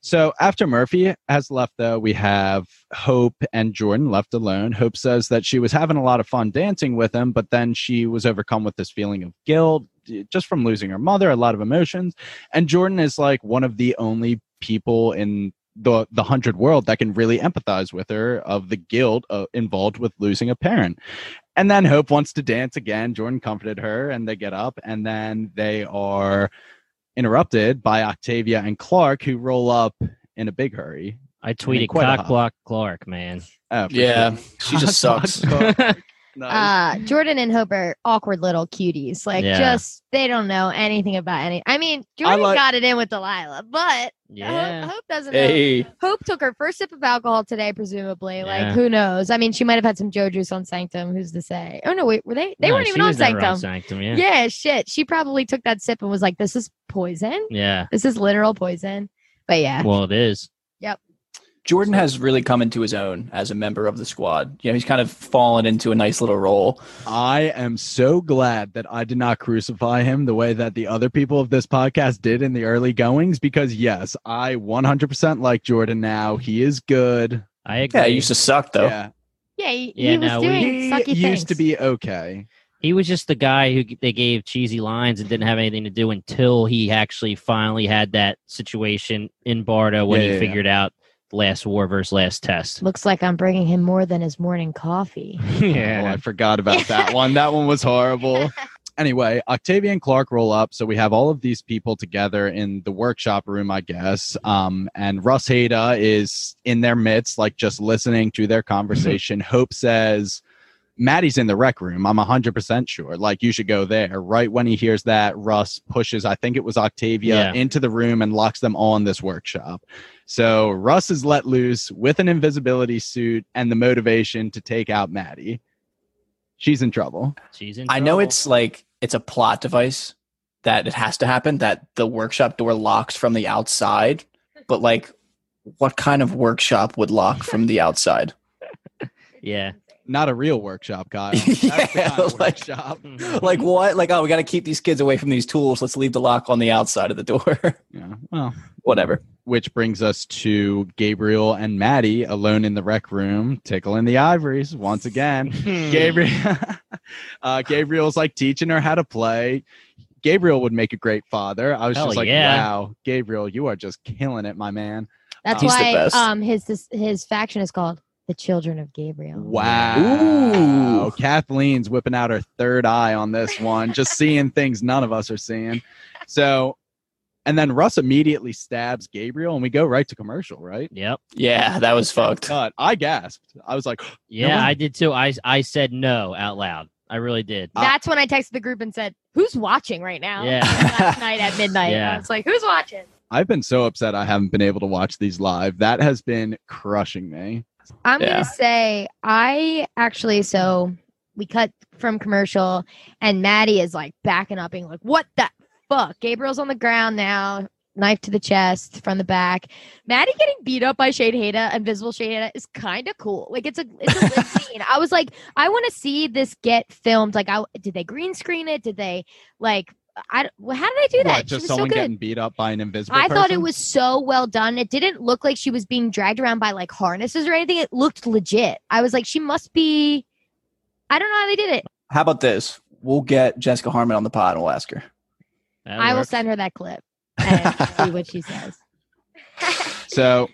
So after Murphy has left, though, we have Hope and Jordan left alone. Hope says that she was having a lot of fun dancing with him, but then she was overcome with this feeling of guilt just from losing her mother, a lot of emotions. And Jordan is like one of the only people in the the hundred world that can really empathize with her of the guilt uh, involved with losing a parent. And then Hope wants to dance again. Jordan comforted her, and they get up, and then they are interrupted by Octavia and Clarke, who roll up in a big hurry. I tweeted quite cock block Clarke, man. Oh, Yeah, sure. she just sucks. Nice. Uh, Jordan and Hope are awkward little cuties. Like, Yeah. just they don't know anything about any. I mean, Jordan like- got it in with Delilah, but Yeah. Hope, Hope doesn't know. Hope took her first sip of alcohol today, presumably. Like, who knows? I mean, she might have had some Joe juice on Sanctum. Who's to say? Oh no, wait, were they? They No, weren't even on Sanctum. Sanctum, yeah. yeah, shit. She probably took that sip and was like, "This is poison. Yeah. This is literal poison." But yeah, Well, it is. Jordan has really come into his own as a member of the squad. You know, he's kind of fallen into a nice little role. I am so glad that I did not crucify him the way that the other people of this podcast did in the early goings because yes, I 100% like Jordan now. He is good. I agree. Yeah, he used to suck though. Yeah. yeah, he, Yeah, he was no, we- doing He sucky used things. to be okay. He was just the guy who they gave cheesy lines and didn't have anything to do until he actually finally had that situation in Bardo when Yeah, he yeah, figured out last war versus last test. Looks like I'm bringing him more than his morning coffee. *laughs* Oh, I forgot about that *laughs* one. That one was horrible. *laughs* Anyway, Octavia and Clarke roll up. So we have all of these people together in the workshop room, I guess. Um, and Russ Hada is in their midst, like just listening to their conversation. Hope says, Madi's in the rec room. I'm 100% sure. Like, you should go there. Right when he hears that, Russ pushes, I think it was Octavia, Yeah. into the room and locks them all in this workshop. So Russ is let loose with an invisibility suit and the motivation to take out Madi. She's in trouble. She's in trouble. I know it's like it's a plot device that it has to happen that the workshop door locks from the outside, but like what kind of workshop would lock from the outside? *laughs* yeah. Not a real workshop, Kyle. *laughs* Yeah, like- workshop. *laughs* Like what? Like oh, we got to keep these kids away from these tools. Let's leave the lock on the outside of the door. *laughs* Yeah. Well, Whatever. which brings us to Gabriel and Madi alone in the rec room, tickling the ivories once again. Gabriel, uh, Gabriel's like teaching her how to play. Gabriel would make a great father. I was Hell just like, yeah. wow, Gabriel, you are just killing it, my man. That's He's the why best. um his this, his faction is called the Children of Gabriel. Wow. Ooh. Kathleen's whipping out her third eye on this one, just seeing things none of us are seeing. So, and then Russ immediately stabs Gabriel, and we go right to commercial, right? Yep. Yeah, that was fucked. But I gasped. I was like, *gasps* Yeah, one- I did too. I I said no out loud. I really did. That's when I texted the group and said, "Who's watching right now?" Yeah. *laughs* Last night at midnight, Yeah. I was like, "Who's watching?" I've been so upset I haven't been able to watch these live. That has been crushing me. I'm Yeah. gonna say I actually so we cut from commercial and Madi is like backing up being like, What the fuck? Gabriel's on the ground now, knife to the chest from the back. Madi getting beat up by Sheidheda, invisible Sheidheda is kind of cool. Like it's a it's a good *laughs* scene. I was like, I want to see this get filmed. Like I did they green screen it? Did they like I well, how did they do that? What, She just was so someone good. getting beat up by an invisible I thought it was so well done. It didn't look like she was being dragged around by like harnesses or anything. It looked legit. I was like, she must be. I don't know how they did it. How about this? We'll get Jessica Harmon on the pod and we'll ask her. That I will send her that clip and *laughs* see what she says. So,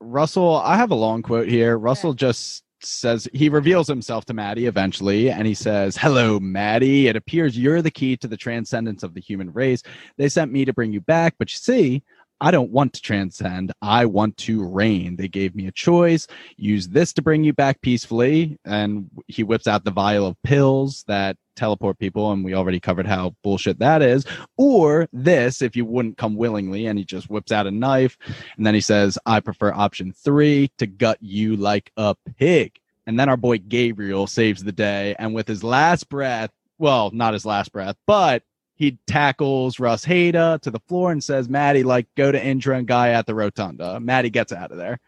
Russell, I have a long quote here. Russell just says he reveals himself to Madi eventually, and he says, Hello, Maddie. It appears you're the key to the transcendence of the human race. They sent me to bring you back, but you see, I don't want to transcend. I want to reign. They gave me a choice. Use this to bring you back peacefully. And he whips out the vial of pills that teleport people, and we already covered how bullshit that is. Or this, if you wouldn't come willingly, and he just whips out a knife. And then he says, I prefer option three to gut you like a pig. And then our boy Gabriel saves the day. And with his last breath, well, not his last breath, but he tackles Russ Hada to the floor and says, Madi, like, go to Indra and Gaia the rotunda. Madi gets out of there.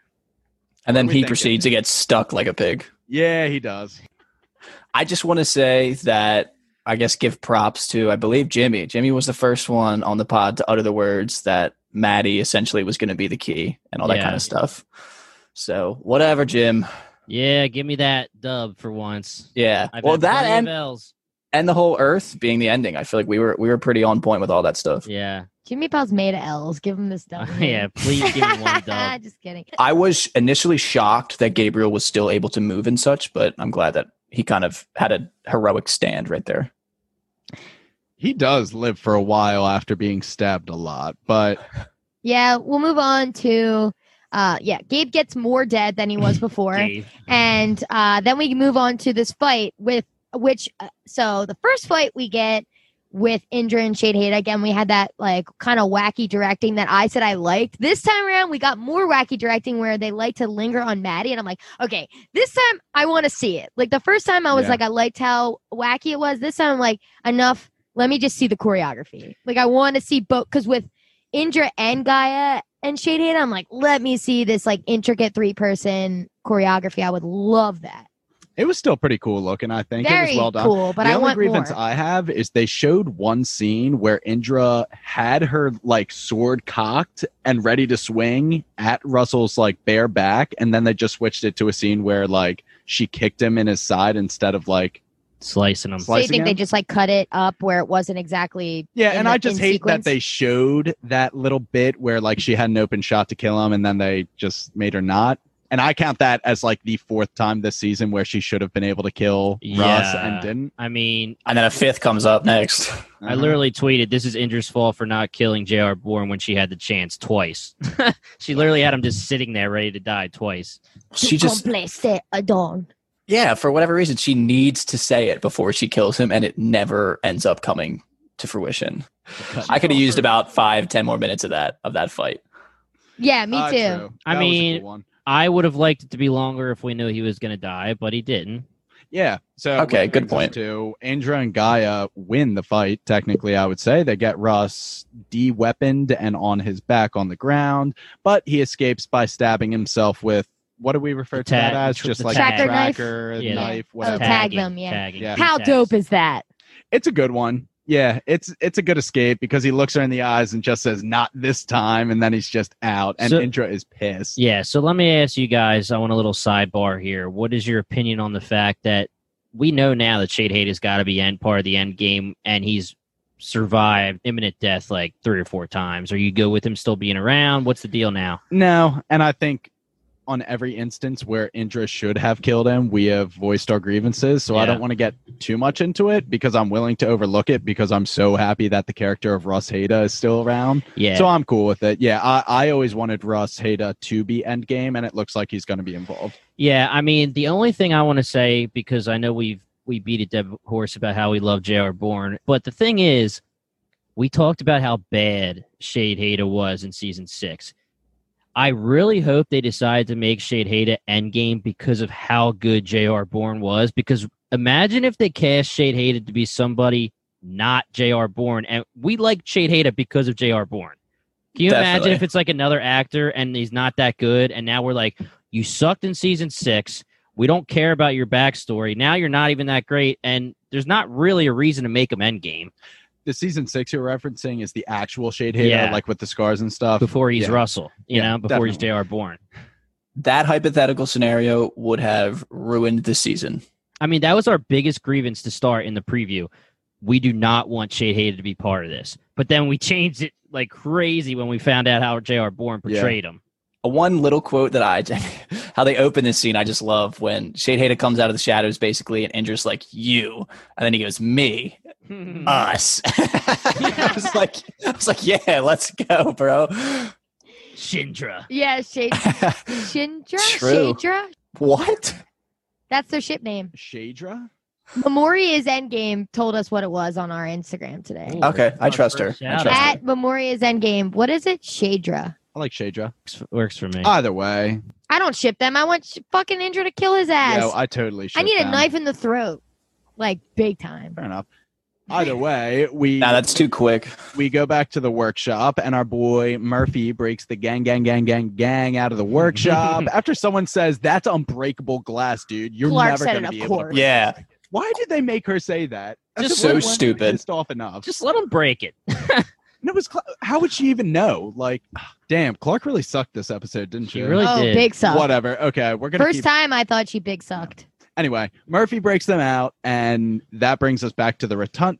And then What are we he thinking? proceeds to get stuck like a pig. Yeah, he does. I just want to say that I guess give props to I believe Jimmy. Jimmy was the first one on the pod to utter the words that Madi essentially was going to be the key and all that Yeah. kind of stuff. So whatever, Jim. Yeah, give me that dub for once. Yeah. I've well, that plenty and L's. And the whole Earth being the ending. I feel like we were we were pretty on point with all that stuff. Yeah. Jimmy Powell's made of L's. Give him this *laughs* dub. yeah, please give him one *laughs* dub. Just kidding. I was initially shocked that Gabriel was still able to move and such, but I'm glad that he kind of had a heroic stand right there. He does live for a while after being stabbed a lot, but *laughs* Yeah, we'll move on to Uh, yeah, Gabe gets more dead than he was before, and uh, then we move on to this fight with which. Uh, so the first fight we get with Indra and Sheidheda again. We had that like kind of wacky directing that I said I liked. This time around, we got more wacky directing where they like to linger on Madi, and I'm like, okay, this time I want to see it. Like the first time I was Yeah. like, I liked how wacky it was. This time, I'm like, enough. Let me just see the choreography. Like I want to see both because with Indra and Gaia and Sheidheda, I'm like, let me see this like intricate three person choreography. I would love that. It was still pretty cool looking. I think it was well done. cool, but the I only want grievance more. I have is they showed one scene where Indra had her like sword cocked and ready to swing at Russell's like bare back, and then they just switched it to a scene where like she kicked him in his side instead of like Slicing them. so you slicing think they just like cut it up where it wasn't exactly Yeah, and the- I just hate sequence? that they showed that little bit where like she had an open shot to kill him, and then they just made her not. And I count that as like the fourth time this season where she should have been able to kill Russ Yeah. and didn't. I mean, And then a fifth comes up next. I literally tweeted, "This is Indra's fault for not killing J.R. Bourne when she had the chance twice." *laughs* she literally had him just sitting there ready to die twice. She just complace a dawn. yeah, for whatever reason, she needs to say it before she kills him, and it never ends up coming to fruition. I could have used about five, ten more minutes of that of that fight. Yeah, me Ah, too. true. I That was a mean- one. I would have liked it to be longer if we knew he was going to die, but he didn't. Yeah. So Okay, good point. To Indra and Gaia win the fight. Technically, I would say they get Russ de-weaponed and on his back on the ground, but he escapes by stabbing himself with what do we refer The to that as? tr- Just like Tracker a knife? tracker Yeah. knife, Oh, tag them, yeah. tagging, Yeah. How tags. dope is that? It's a good one. Yeah, it's it's a good escape because he looks her in the eyes and just says "not this time," and then he's just out, and So- Indra is pissed. Yeah, so let me ask you guys. I want a little sidebar here. What is your opinion on the fact that we know now that Sheidheda has got to be end part of the end game, and he's survived imminent death like three or four times? Are you good with him still being around? What's the deal now? No, and I think on every instance where Indra should have killed him, we have voiced our grievances. So I don't want to get too much into it because I'm willing to overlook it because I'm so happy that the character of Russ Hada is still around. Yeah, So I'm cool with it. Yeah, I, I always wanted Russ Hada to be endgame, and it looks like he's going to be involved. Yeah, I mean, the only thing I want to say because I know we've we beat a dead horse about how we love J.R. Bourne, but the thing is, we talked about how bad Sheidheda was in season six. I really hope they decide to make Sheidheda endgame because of how good J.R. Bourne was. Because imagine if they cast Sheidheda to be somebody not J.R. Bourne, and we like Sheidheda because of J.R. Bourne. Can you imagine if it's like another actor and he's not that good, and now we're like, you sucked in season six. We don't care about your backstory. Now you're not even that great, and there's not really a reason to make him endgame The season six you're referencing is the actual Sheidheda, Yeah. like with the scars and stuff. before he's Yeah. Russell, you Yeah, know, before he's definitely. J.R. Bourne. That hypothetical scenario would have ruined the season. I mean, that was our biggest grievance to start in the preview. We do not want Sheidheda to be part of this. But then we *laughs* changed it like crazy when we found out how J.R. Bourne Yeah. portrayed him. One little quote that I, *laughs* how they open this scene, I just love when Sheidheda comes out of the shadows, basically, and Indra's like, "You," and then he goes, "Me, hmm. us." *laughs* I was like, I was like, "Yeah, let's go, bro." Shindra. Yeah, Shade *laughs* Shindra? True. Shadra? what? That's their ship name. Shadra? Memori is Endgame told us what it was on our Instagram today. Okay, I trust her. I trust. At Memori is Endgame. What is it? Shadra. I like Shadra. Works, works for me. Either way, I don't ship them. I want sh- fucking Indra to kill his ass. yo, I totally. I need ship a knife in the throat. Like big time. Fair enough. Either way, we Nah, that's too quick. we go back to the workshop and our boy Murphy breaks the gang gang gang gang gang out of the workshop *laughs* after someone says that's unbreakable glass, dude. You're Clarke never said going it, to be of able to course. break Yeah. it. Why did they make her say that? As Just if so weren't stupid. Pissed off enough. Just let him break it. And it was Cla- how would she even know? Like, *sighs* *sighs* *sighs* damn, Clarke really sucked this episode, didn't she? She really oh, did. big suck. Whatever. Okay, we're gonna First keep time I thought she big sucked. anyway, Murphy breaks them out, and that brings us back to the rotund.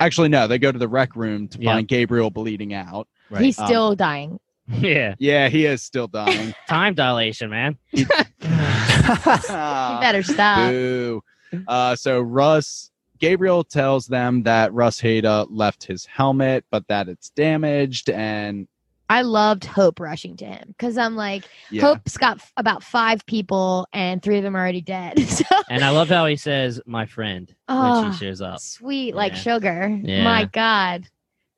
Actually, no, they go to the rec room to Yeah. find Gabriel bleeding out. He's Um, still dying. *laughs* yeah. Yeah, he is still dying. *laughs* Time dilation, man. *laughs* You better stop. boo. Uh, so Russ, Gabriel tells them that Russ Hada left his helmet, but that it's damaged, and I loved Hope rushing to him because I'm like, Yeah. Hope's got f- about five people and three of them are already dead. *laughs* so And I love how he says, "My friend," when Oh, she ah, shows up. sweet, like sugar. Yeah. My God,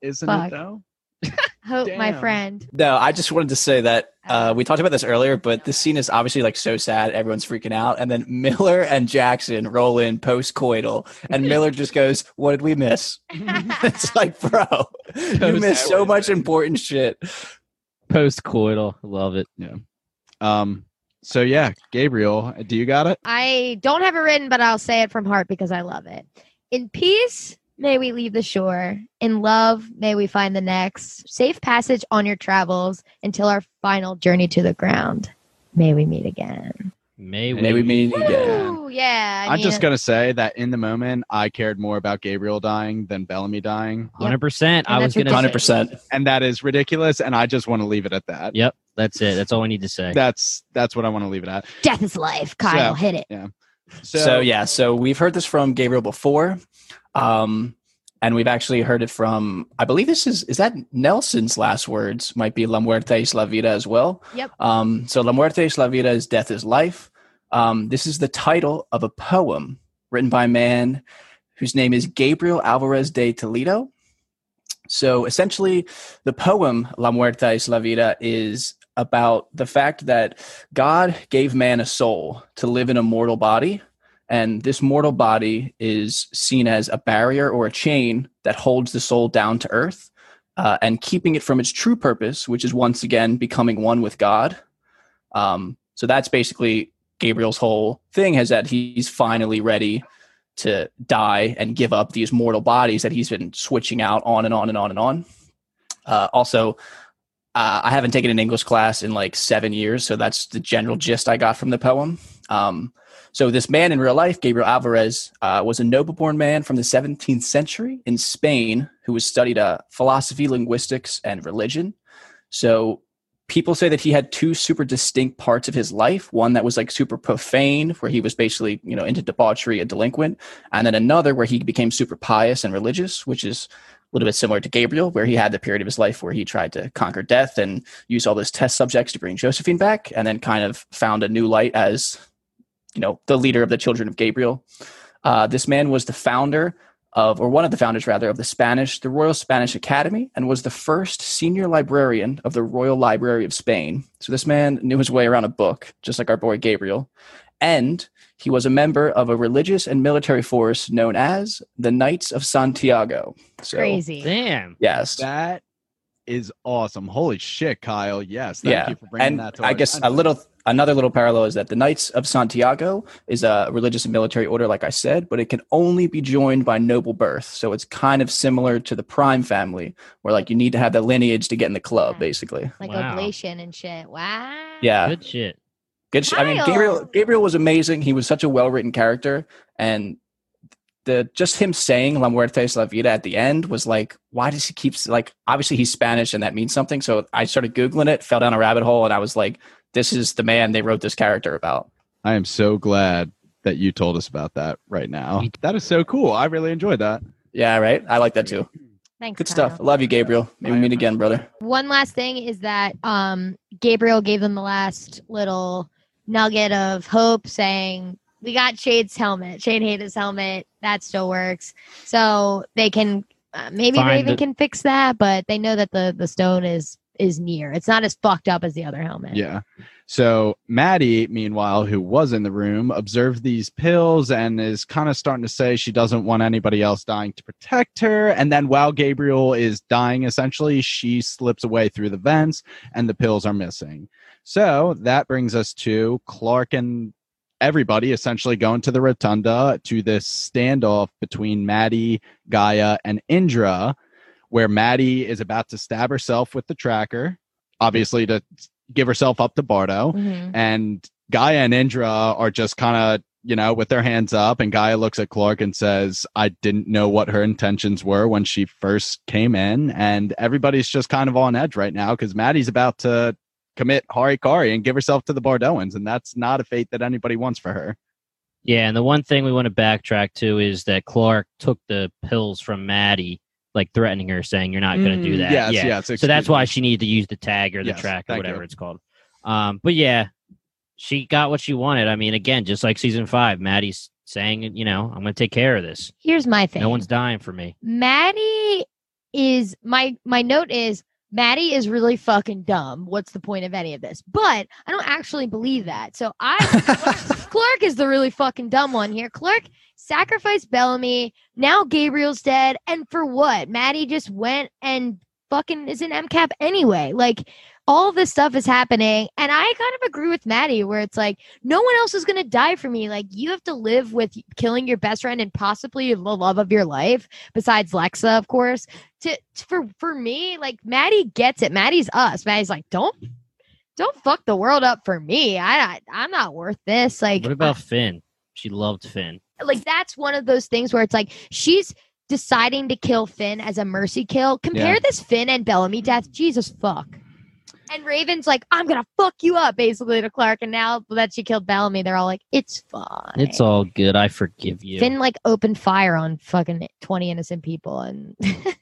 Isn't Fuck. it though? *laughs* Hope, my friend. No, I just wanted to say that uh, we talked about this earlier, but this scene is obviously like so sad. Everyone's freaking out. And then Miller *laughs* and Jackson roll in post coital, and *laughs* Miller just goes, What did we miss? it's like, bro, you missed so much important shit. Post coital, love it. Um. So yeah, Gabriel, do you got it? I don't have it written, but I'll say it from heart because I love it. In peace, may we leave the shore. In love, may we find the next. Safe passage on your travels until our final journey to the ground. May we meet again. May we? May we meet again. Woo, yeah. I I'm just gonna say that in the moment, I cared more about Gabriel dying than Bellamy dying, Hundred percent. And I was gonna. 100%. and that is ridiculous. And I just want to leave it at that. Yep, that's it. That's all I need to say. That's that's what I want to leave it at. Death is life. Kyle, So- hit it. So, So, yeah, so we've heard this from Gabriel before. Um, and we've actually heard it from, I believe this is, is that Nelson's last words? Might be La Muerte es la vida as well. Yep. Um, so La Muerte es la vida is death is life. Um, this is the title of a poem written by a man whose name is Gabriel Alvarez de Toledo. So essentially, the poem La Muerte es la vida is about the fact that God gave man a soul to live in a mortal body. And this mortal body is seen as a barrier or a chain that holds the soul down to earth uh, and keeping it from its true purpose, which is once again becoming one with God. Um, so that's basically Gabriel's whole thing is that he's finally ready to die and give up these mortal bodies that he's been switching out on and on and on and on. Uh, also, uh, I haven't taken an English class in like seven years, so that's the general gist I got from the poem. Um, so this man in real life, Gabriel Alvarez, uh, was a noble-born man from the 17th century in Spain who was studied uh, philosophy, linguistics, and religion. So people say that he had two super distinct parts of his life one that was like super profane where he was basically you know into debauchery a delinquent and then another where he became super pious and religious which is a little bit similar to gabriel where he had the period of his life where he tried to conquer death and use all those test subjects to bring josephine back and then kind of found a new light as you know the leader of the children of gabriel uh, this man was the founder of, or one of the founders rather, of the Spanish, the Royal Spanish Academy, and was the first senior librarian of the Royal Library of Spain. So this man knew his way around a book, just like our boy Gabriel. And he was a member of a religious and military force known as the Knights of Santiago. So, Crazy. Damn. Yes. that is awesome. Holy shit, Kyle. Yes. Thank yeah. you for bringing and that to I our guess a little another little parallel is that the Knights of Santiago is a religious and military order, like I said, but it can only be joined by noble birth. So it's kind of similar to the Prime family, where like you need to have the lineage to get in the club, Yeah. basically. Like Wow. oblation and shit. Wow. Yeah, Good shit. good. sh- I mean, Gabriel Gabriel was amazing. He was such a well written character, and the just him saying "La muerte es la vida" at the end was like, why does he keep like? Obviously, he's Spanish, and that means something. So I started googling it, fell down a rabbit hole, and I was like, this is the man they wrote this character about. I am so glad that you told us about that right now. That is so cool. I really enjoyed that. Yeah, right. I like that too. Thanks. Good Kyle. stuff. I love you, Gabriel. Maybe we meet again, brother. One last thing is that um, Gabriel gave them the last little nugget of hope, saying, "We got Shade's helmet. Sheidheda's helmet. That still works. So they can uh, maybe Find Raven it. can fix that, but they know that the the stone is is near. It's not as fucked up as the other helmet. Yeah. So Madi, meanwhile, who was in the room, observed these pills and is kind of starting to say she doesn't want anybody else dying to protect her. And then while Gabriel is dying, essentially, she slips away through the vents and the pills are missing. So that brings us to Clarke and everybody essentially going to the rotunda to this standoff between Madi, Gaia, and Indra, where Madi is about to stab herself with the tracker, obviously to give herself up to Bardo. Mhm. And Gaia and Indra are just kind of, you know, with their hands up. And Gaia looks at Clarke and says, I didn't know what her intentions were when she first came in. And everybody's just kind of on edge right now because Madi's about to commit Harikari and give herself to the Bardoans. And that's not a fate that anybody wants for her. Yeah, and the one thing we want to backtrack to is that Clarke took the pills from Madi like threatening her, saying you're not going to do Mm, that. Yes, yeah. yes. So that's excuse why she needed to use the tag or the Yes, track or whatever you. it's called. Um, but yeah, she got what she wanted. I mean, again, just like season five, Madi's saying, you know, I'm going to take care of this. Here's my thing. No one's dying for me. Madi is my my note is Madi is really fucking dumb. What's the point of any of this? But I don't actually believe that. So I *laughs* Clarke is the really fucking dumb one here. Clarke sacrificed Bellamy. Now Gabriel's dead, and for what? Madi just went and fucking is in MCAP anyway. Like all this stuff is happening, and I kind of agree with Madi, where it's like no one else is gonna die for me. Like you have to live with killing your best friend and possibly the love of your life besides Lexa, of course. To, for for me, like Madi gets it. Madi's us. Madi's like, don't don't fuck the world up for me. I I'm not worth this. Like, What about Finn? She loved Finn. Like that's one of those things where it's like she's deciding to kill Finn as a mercy kill. Compare Yeah. this Finn and Bellamy death. Jesus fuck. And Raven's like, I'm gonna fuck you up, basically to Clarke. And now that she killed Bellamy, they're all like, it's fine. It's all good. I forgive you. Finn like opened fire on fucking twenty innocent people, and *laughs*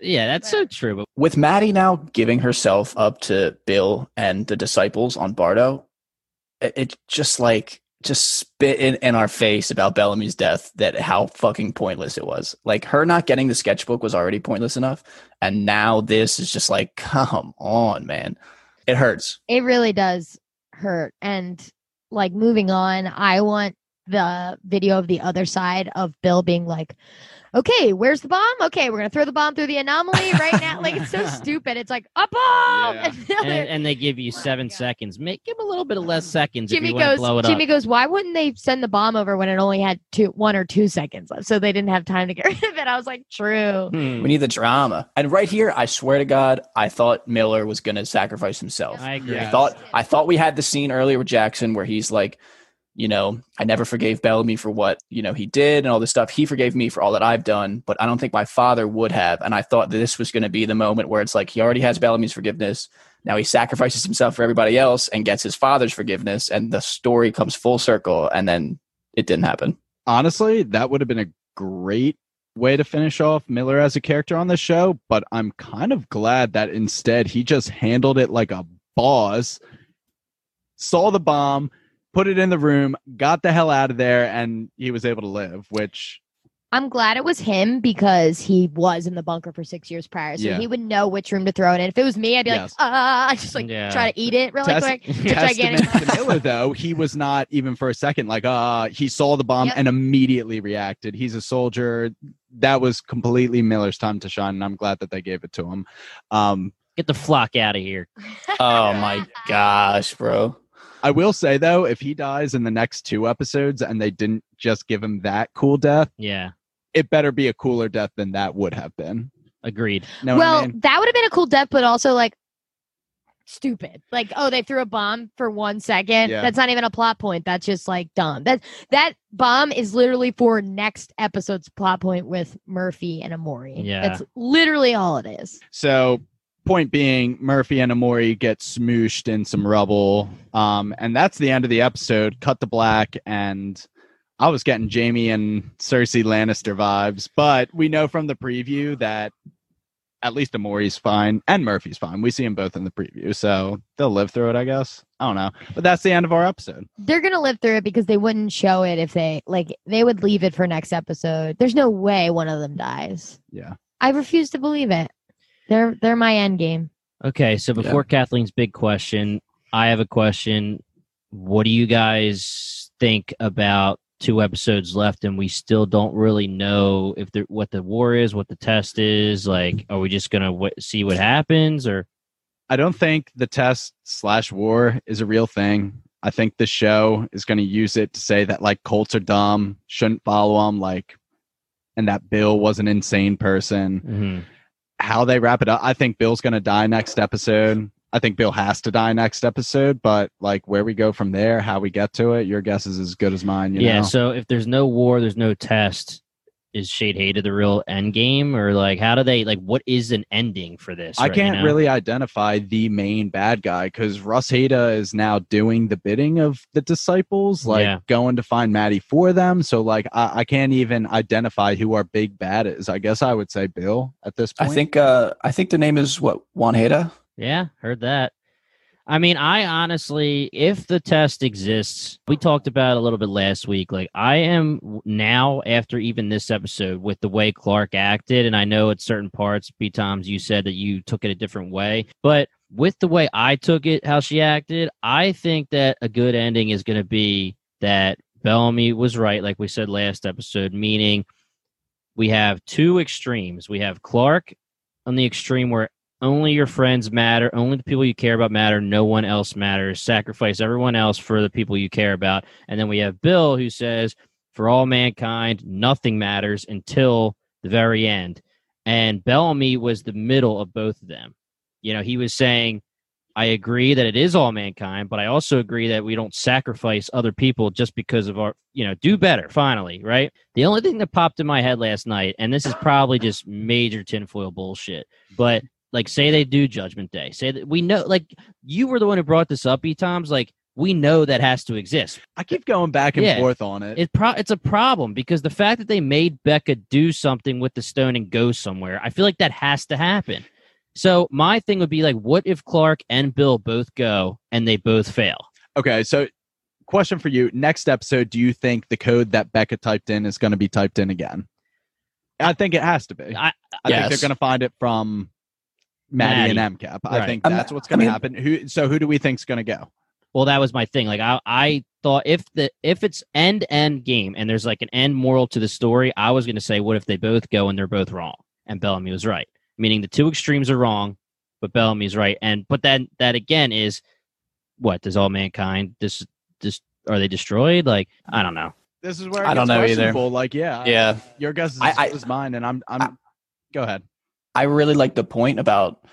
Yeah, that's so true. But With Madi now giving herself up to Bill and the disciples on Bardo, it, it just like just spit in, in our face about Bellamy's death that how fucking pointless it was. Like her not getting the sketchbook was already pointless enough, and now this is just like, come on, man, it hurts. it really does hurt. And like moving on, I want the video of the other side of Bill being like, okay, where's the bomb? Okay, we're gonna throw the bomb through the anomaly right now. Like it's so *laughs* stupid. It's like a bomb. Yeah. *laughs* And and, and they give you Oh my seven seconds. Make give 'em a little bit of less seconds Jimmy if you goes. blow it Jimmy up. goes. Why wouldn't they send the bomb over when it only had two, one or two seconds left? So they didn't have time to get *laughs* rid of it. I was like, true. Hmm. We need the drama. And right here, I swear to God, I thought Miller was gonna sacrifice himself. I agree. I thought I thought we had the scene earlier with Jackson where he's like, you know, I never forgave Bellamy for what you know he did and all this stuff. He forgave me for all that I've done, but I don't think my father would have. And I thought that this was going to be the moment where it's like he already has Bellamy's forgiveness. Now he sacrifices himself for everybody else and gets his father's forgiveness, and the story comes full circle. And then it didn't happen. honestly, that would have been a great way to finish off Miller as a character on the show, but I'm kind of glad that instead he just handled it like a boss, saw the bomb, put it in the room, got the hell out of there, and he was able to live, which I'm glad it was him because he was in the bunker for six years prior, so Yeah. he would know which room to throw it in. If it was me, I'd be Yes. like, ah, I *laughs* just like Yeah. try to eat it really Test- quick. *laughs* testament gigantic to Miller though, he was not even for a second like uh he saw the bomb Yep. and immediately reacted. He's a soldier. That was completely Miller's time to shine, and I'm glad that they gave it to him. Um Get the flock out of here. *laughs* Oh my gosh, bro. I will say though, if he dies in the next two episodes and they didn't just give him that cool death, Yeah, it better be a cooler death than that would have been. agreed. Know well, I mean? that would have been a cool death, but also like stupid. Like, oh, they threw a bomb for one second. Yeah. That's not even a plot point. That's just like dumb. That that bomb is literally for next episode's plot point with Murphy and Emori. Yeah. That's literally all it is. So, point being, Murphy and Emori get smooshed in some rubble, um, and that's the end of the episode. Cut to black, and I was getting Jaime and Cersei Lannister vibes, but we know from the preview that at least Emori's fine and Murphy's fine. We see them both in the preview, so they'll live through it, I guess. I don't know, but that's the end of our episode. They're gonna live through it because they wouldn't show it if they like they would leave it for next episode. There's no way one of them dies. Yeah. I refuse to believe it. They're they're my end game. Okay, so before Kathleen's big question, I have a question. What do you guys think about two episodes left, and we still don't really know if there, what the war is, what the test is? Like, are we just gonna w- see what happens, or I don't think the test slash war is a real thing. I think the show is going to use it to say that like Colts are dumb, shouldn't follow them, like, and that Bill was an insane person. Mhm. How they wrap it up, I think Bill's going to die next episode. I think Bill has to die next episode, but like where we go from there, how we get to it, your guess is as good as mine. You yeah? know? So if there's no war, there's no test. Is Sheidheda the real end game, or like how do they like what is an ending for this? I right, can't know? really identify the main bad guy because Russ Hada is now doing the bidding of the disciples, like Yeah. going to find Madi for them. So, like, I, I can't even identify who our big bad is. I guess I would say Bill at this point. I think uh I think the name is what Juan Heda. Yeah, heard that. I mean, I honestly, if the test exists, we talked about a little bit last week. Like, I am now, after even this episode, with the way Clarke acted, and I know at certain parts, B Toms, you said that you took it a different way, but with the way I took it, how she acted, I think that a good ending is going to be that Bellamy was right, like we said last episode, meaning we have two extremes. We have Clarke on the extreme where only your friends matter, only the people you care about matter, no one else matters. Sacrifice everyone else for the people you care about. And then we have Bill who says, for all mankind, nothing matters until the very end. And Bellamy was the middle of both of them. You know, he was saying, I agree that it is all mankind, but I also agree that we don't sacrifice other people just because of our, you know, do better finally, right? The only thing that popped in my head last night, and this is probably just major tinfoil bullshit, but like say they do Judgment Day, say that we know, like you were the one who brought this up, E Toms, like we know that has to exist. I keep going back and Yeah. forth on it. It pro- it's a problem because the fact that they made Becca do something with the stone and go somewhere, I feel like that has to happen. So my thing would be like, what if Clarke and Bill both go and they both fail? Okay, so question for you. Next episode, do you think the code that Becca typed in is going to be typed in again? I think it has to be. I- I think they're going to find it from Madi, and MCAP. I Right. think Um, that's what's I going to happen. Who? So who do we think's going to go? Well, that was my thing. Like I, I thought if the if it's end end game and there's like an end moral to the story, I was going to say, what if they both go and they're both wrong? And Bellamy was right, meaning the two extremes are wrong, but Bellamy's right. And but then that again is what does all mankind this this are they destroyed? Like I don't know. This is where it I don't know either. Like, yeah, Yeah. your guess is I- as I- good as mine, and I'm, I'm. I- go ahead. I really like the point about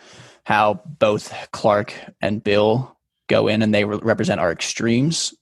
how both Clarke and Bill go in and they re- represent our extremes,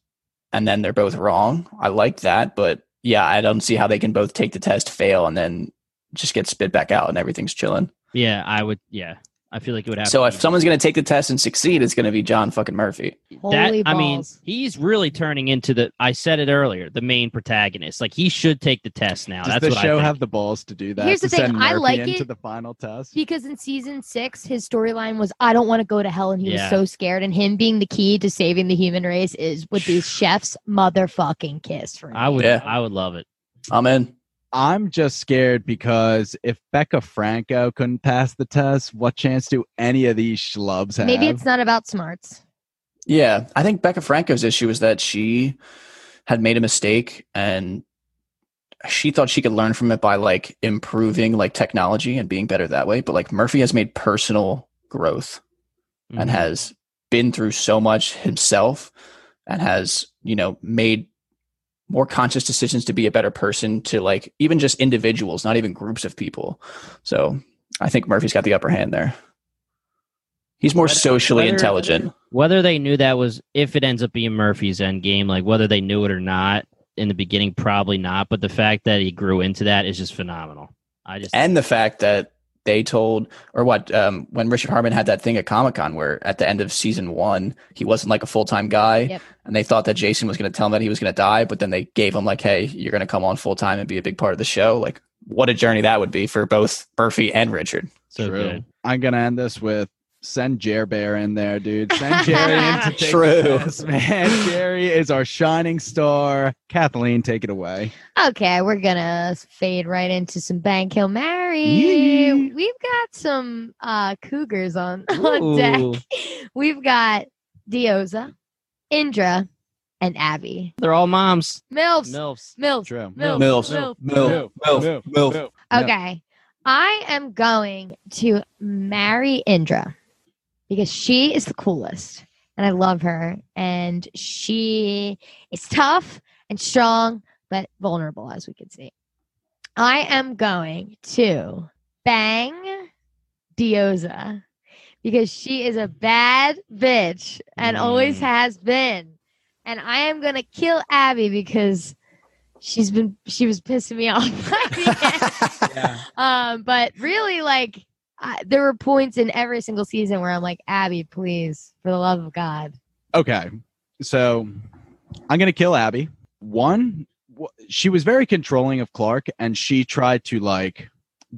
and then they're both wrong. I like that, but yeah, I don't see how they can both take the test, fail, and then just get spit back out and everything's chilling. Yeah, I would. Yeah, I feel like it would have. So if someone's going to take the test and succeed, it's going to be John fucking Murphy. that Holy I mean, balls. he's really turning into the. I said it earlier, the main protagonist. Like he should take the test now. Does That's the what I show think. have the balls to do that? Here's to the thing, Send I like into it the final test. because in season six, his storyline was I don't want to go to hell, and he Yeah. was so scared. And him being the key to saving the human race is with these *sighs* chefs motherfucking kiss for me. I would. Yeah. I would love it. I'm in. I'm just scared because if Becca Franco couldn't pass the test, what chance do any of these schlubs have? Maybe it's not about smarts. Yeah, I think Becca Franco's issue is that she had made a mistake and she thought she could learn from it by like improving like technology and being better that way. But like Murphy has made personal growth and Mhm. has been through so much himself and has, you know, made more conscious decisions to be a better person to like even just individuals, not even groups of people. So I think Murphy's got the upper hand there. He's more Whether- socially whether- intelligent. whether they knew that was if it ends up being Murphy's end game, like whether they knew it or not in the beginning, probably not. But the fact that he grew into that is just phenomenal. I just and the fact that they told or what um, when richard harmon had that thing at comic-con where at the end of season one he wasn't like a full-time guy Yep. and they thought that jason was going to tell him that he was going to die but then they gave him like hey you're going to come on full-time and be a big part of the show like what a journey that would be for both murphy and richard so True. good. I'm gonna end this with send Jer Bear in there, dude. Send Jerry in to *laughs* take True. the test, man. Jerry is our shining star. Kathleen, take it away. Okay, we're gonna fade right into some Bang Kill Mary. Yee. We've got some uh cougars on *laughs* on deck. We've got Diyoza, Indra, and Abby. They're all moms. Milfs. Milfs. Milfs. True. Milf. milf Milf. milf milf milf Milf. Okay. I am going to marry Indra because she is the coolest and I love her. And she is tough and strong, but vulnerable, as we can see. I am going to bang Diyoza because she is a bad bitch and always Mm. has been. And I am going to kill Abby because she's been she was pissing me *laughs* off. *laughs* *laughs* yeah. um, but really, like I, there were points in every single season where I'm like, Abby, please, for the love of God. Okay, so I'm gonna kill Abby. One, she was very controlling of Clarke, and she tried to like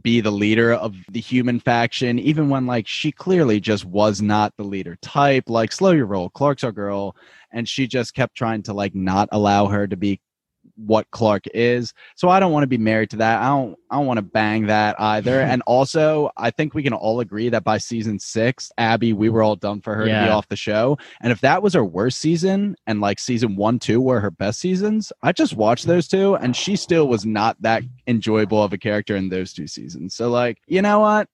be the leader of the human faction, even when like she clearly just was not the leader type. Like, slow your roll. Clarke's our girl, and she just kept trying to like not allow her to be what Clarke is. So I don't want to be married to that. I don't I don't want to bang that either. *laughs* and also, I think we can all agree that by season 6, Abby, we were all done for her to be off the show. And if that was her worst season and like season 1, 2 were her best seasons, I just watched those two and she still was not that enjoyable of a character in those two seasons. So like, you know what?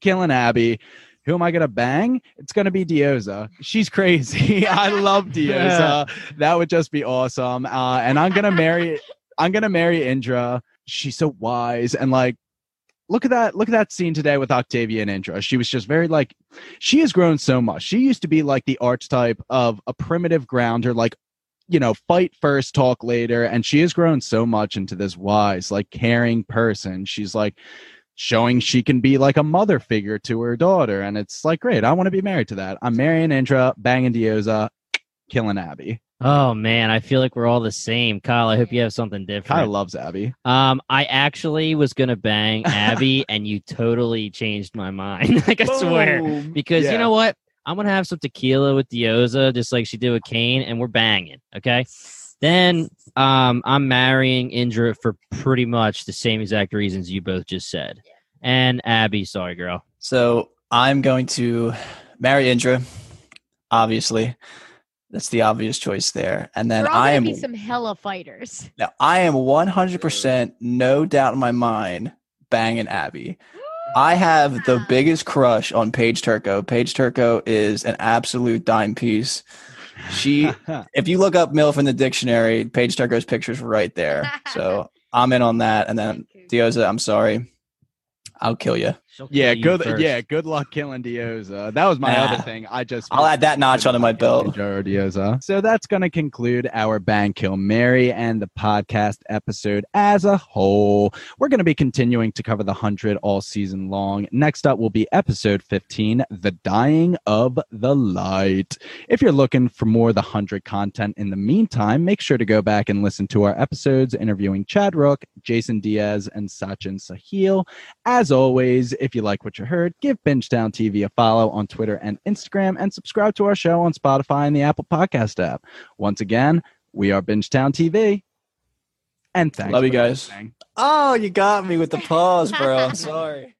Killing Abby. Who am I gonna bang? It's gonna be Diyoza. She's crazy. *laughs* I love Diyoza. *laughs* That would just be awesome. Uh, and I'm gonna marry. I'm gonna marry Indra. She's so wise and like. Look at that! Look at that scene today with Octavia and Indra. She was just very like, she has grown so much. She used to be like the archetype of a primitive grounder, like, you know, fight first, talk later, and she has grown so much into this wise, like caring person. She's like, showing she can be like a mother figure to her daughter. And it's like, great. I want to be married to that. I'm marrying Indra, banging Diyoza, killing Abby. Oh man, I feel like we're all the same. Kyle, I hope you have something different. Kyle loves Abby. Um, I actually was gonna bang *laughs* Abby, and you totally changed my mind. *laughs* like I swear, because Yeah. you know what? I'm gonna have some tequila with Diyoza, just like she did with Kane, and we're banging. Okay. Then um, I'm marrying Indra for pretty much the same exact reasons you both just said. And Abby, sorry, girl. So I'm going to marry Indra. Obviously, that's the obvious choice there. And then We're all I gonna am be some hella fighters. now I am 100% no doubt in my mind banging Abby. I have the biggest crush on Paige Turco. Paige Turco is an absolute dime piece. She, *laughs* if you look up MILF in the dictionary, Paige Turco's picture's right there. So *laughs* I'm in on that. And then Diyoza, I'm sorry. I'll kill you. Yeah, good. first. Yeah, good luck killing Diyoza. That was my other thing. I just I'll add that notch onto my belt. Diyoza. So that's going to conclude our Bang Kill Mary and the podcast episode as a whole. We're going to be continuing to cover the 100 all season long. Next up will be episode 15, The Dying of the Light. If you're looking for more the 100 content in the meantime, make sure to go back and listen to our episodes interviewing Chad Rook, Jason Diaz, and Sachin Sahel. As always, if you like what you heard, give Bingetown TV a follow on Twitter and Instagram and subscribe to our show on Spotify and the Apple Podcast app. Once again, we are Bingetown TV. And thanks. Love you for guys. listening. Oh, you got me with the pause, bro. I'm *laughs* sorry.